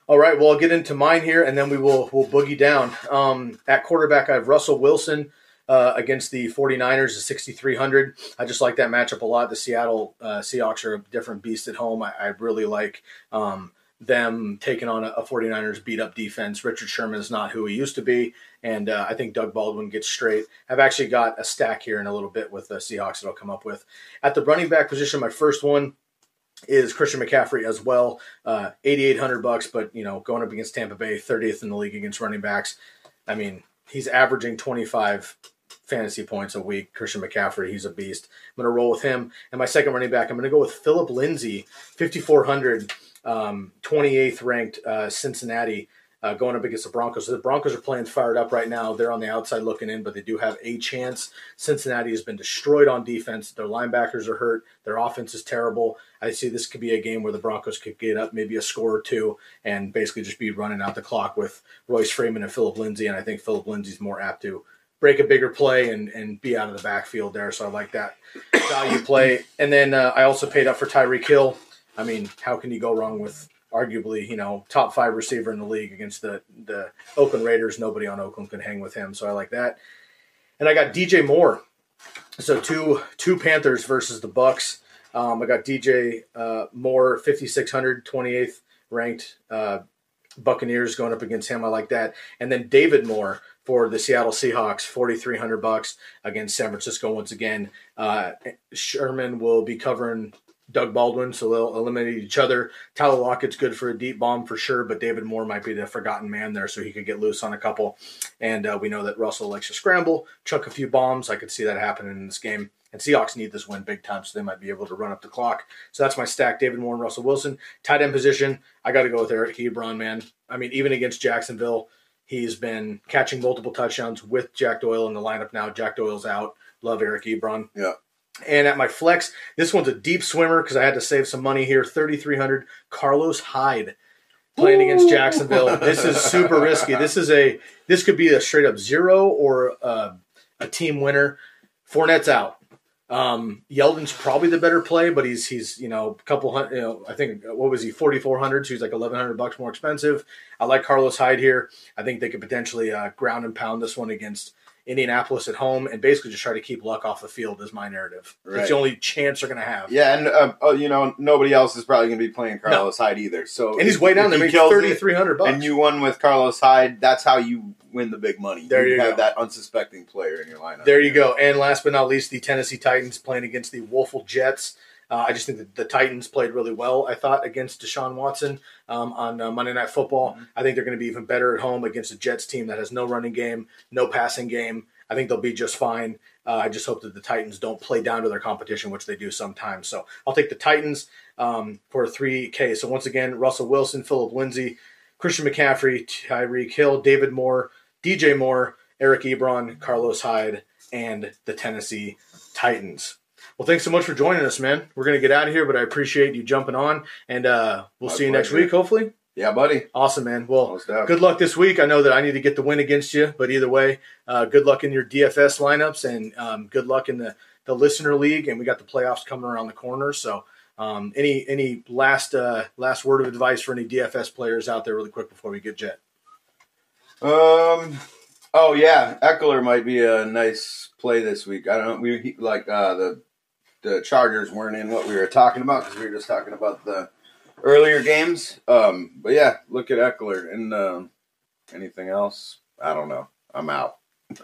All right, well, I'll get into mine here, and then we will we'll boogie down. Um, at quarterback, I have Russell Wilson uh, against the 49ers at 6,300. I just like that matchup a lot. The Seattle uh, Seahawks are a different beast at home. I, I really like um, them taking on a, a 49ers beat up defense. Richard Sherman is not who he used to be, and uh, I think Doug Baldwin gets straight. I've actually got a stack here in a little bit with the Seahawks that I'll come up with. At the running back position, my first one is Christian McCaffrey as well. Uh, 8,800 bucks, but you know, going up against Tampa Bay, 30th in the league against running backs. I mean, he's averaging 25 fantasy points a week. Christian McCaffrey, he's a beast. I'm going to roll with him. And my second running back, I'm going to go with Philip Lindsay, 5,400, um, 28th ranked uh, Cincinnati. Uh, going up against the Broncos. So the Broncos are playing fired up right now. They're on the outside looking in, but they do have a chance. Cincinnati has been destroyed on defense. Their linebackers are hurt. Their offense is terrible. I see this could be a game where the Broncos could get up maybe a score or two and basically just be running out the clock with Royce Freeman and Philip Lindsay. And I think Philip Lindsay's more apt to break a bigger play and, and be out of the backfield there. So I like that value play. And then uh, I also paid up for Tyreek Hill. I mean, how can you go wrong with arguably, you know, top five receiver in the league against the the Oakland Raiders? Nobody on Oakland can hang with him. So I like that. And I got DJ Moore. So two two Panthers versus the Bucs. Um, I got DJ uh, Moore, 5,600, 28th ranked uh, Buccaneers going up against him. I like that. And then David Moore for the Seattle Seahawks, 4,300 bucks against San Francisco once again. Uh, Sherman will be covering Doug Baldwin, so they'll eliminate each other. Tyler Lockett's good for a deep bomb for sure, but David Moore might be the forgotten man there, so he could get loose on a couple. And uh, we know that Russell likes to scramble, chuck a few bombs. I could see that happening in this game. And Seahawks need this win big time, so they might be able to run up the clock. So that's my stack: David Moore and Russell Wilson. Tight end position, I got to go with Eric Ebron, man. I mean, even against Jacksonville, he's been catching multiple touchdowns with Jack Doyle in the lineup now. Jack Doyle's out. Love Eric Ebron. Yeah. And at my flex, this one's a deep swimmer because I had to save some money here. 3,300. Carlos Hyde playing against Jacksonville. This is super risky. This is a this could be a straight up zero or a, a team winner. Fournette's out. Um, Yeldon's probably the better play, but he's he's you know a couple hundred. You know, I think what was he forty four hundred? So he's like eleven hundred bucks more expensive. I like Carlos Hyde here. I think they could potentially uh, ground and pound this one against Indianapolis at home and basically just try to keep luck off the field. Is my narrative. Right. It's the only chance they're going to have. Yeah, and uh, you know nobody else is probably going to be playing Carlos Hyde either. So And he's way down there, thirty three hundred bucks. and you won with Carlos Hyde. That's how you win the big money. There you have go. that unsuspecting player in your lineup. There you go. And last but not least, the Tennessee Titans playing against the Woeful Jets. Uh, I just think that the Titans played really well, I thought, against Deshaun Watson um, on uh, Monday Night Football. I think they're going to be even better at home against a Jets team that has no running game, no passing game. I think they'll be just fine. Uh, I just hope that the Titans don't play down to their competition, which they do sometimes. So I'll take the Titans um, for 3K. So once again, Russell Wilson, Philip Lindsay, Christian McCaffrey, Tyreek Hill, David Moore, DJ Moore, Eric Ebron, Carlos Hyde, and the Tennessee Titans. Well, thanks so much for joining us, man. We're going to get out of here, but I appreciate you jumping on, and uh, we'll My see you next week, hopefully. Yeah, buddy. Awesome, man. Well, good luck this week. I know that I need to get the win against you, but either way, uh, good luck in your DFS lineups, and um, good luck in the, the listener league. And we got the playoffs coming around the corner. So, um, any any last uh, last word of advice for any DFS players out there, really quick before we get jet? Um. Oh yeah, Ekeler might be a nice play this week. I don't know. We like uh, the the Chargers weren't in what we were talking about because we were just talking about the earlier games. Um. But yeah, look at Ekeler and um, anything else. I don't know. I'm out.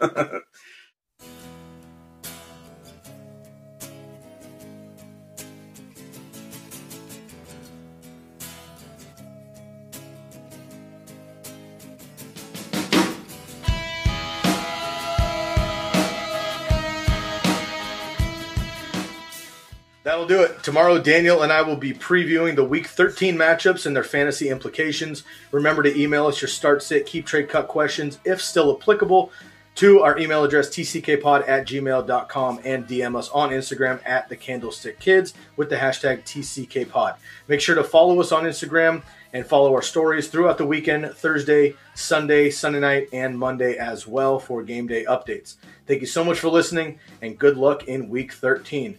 That'll do it. Tomorrow, Daniel and I will be previewing the Week 13 matchups and their fantasy implications. Remember to email us your start, sit, keep, trade, cut questions, if still applicable, to our email address, tckpod at gmail.com, and DM us on Instagram at the Candlestick Kids with the hashtag TCKpod. Make sure to follow us on Instagram and follow our stories throughout the weekend, Thursday, Sunday, Sunday night, and Monday as well for game day updates. Thank you so much for listening, and good luck in Week 13.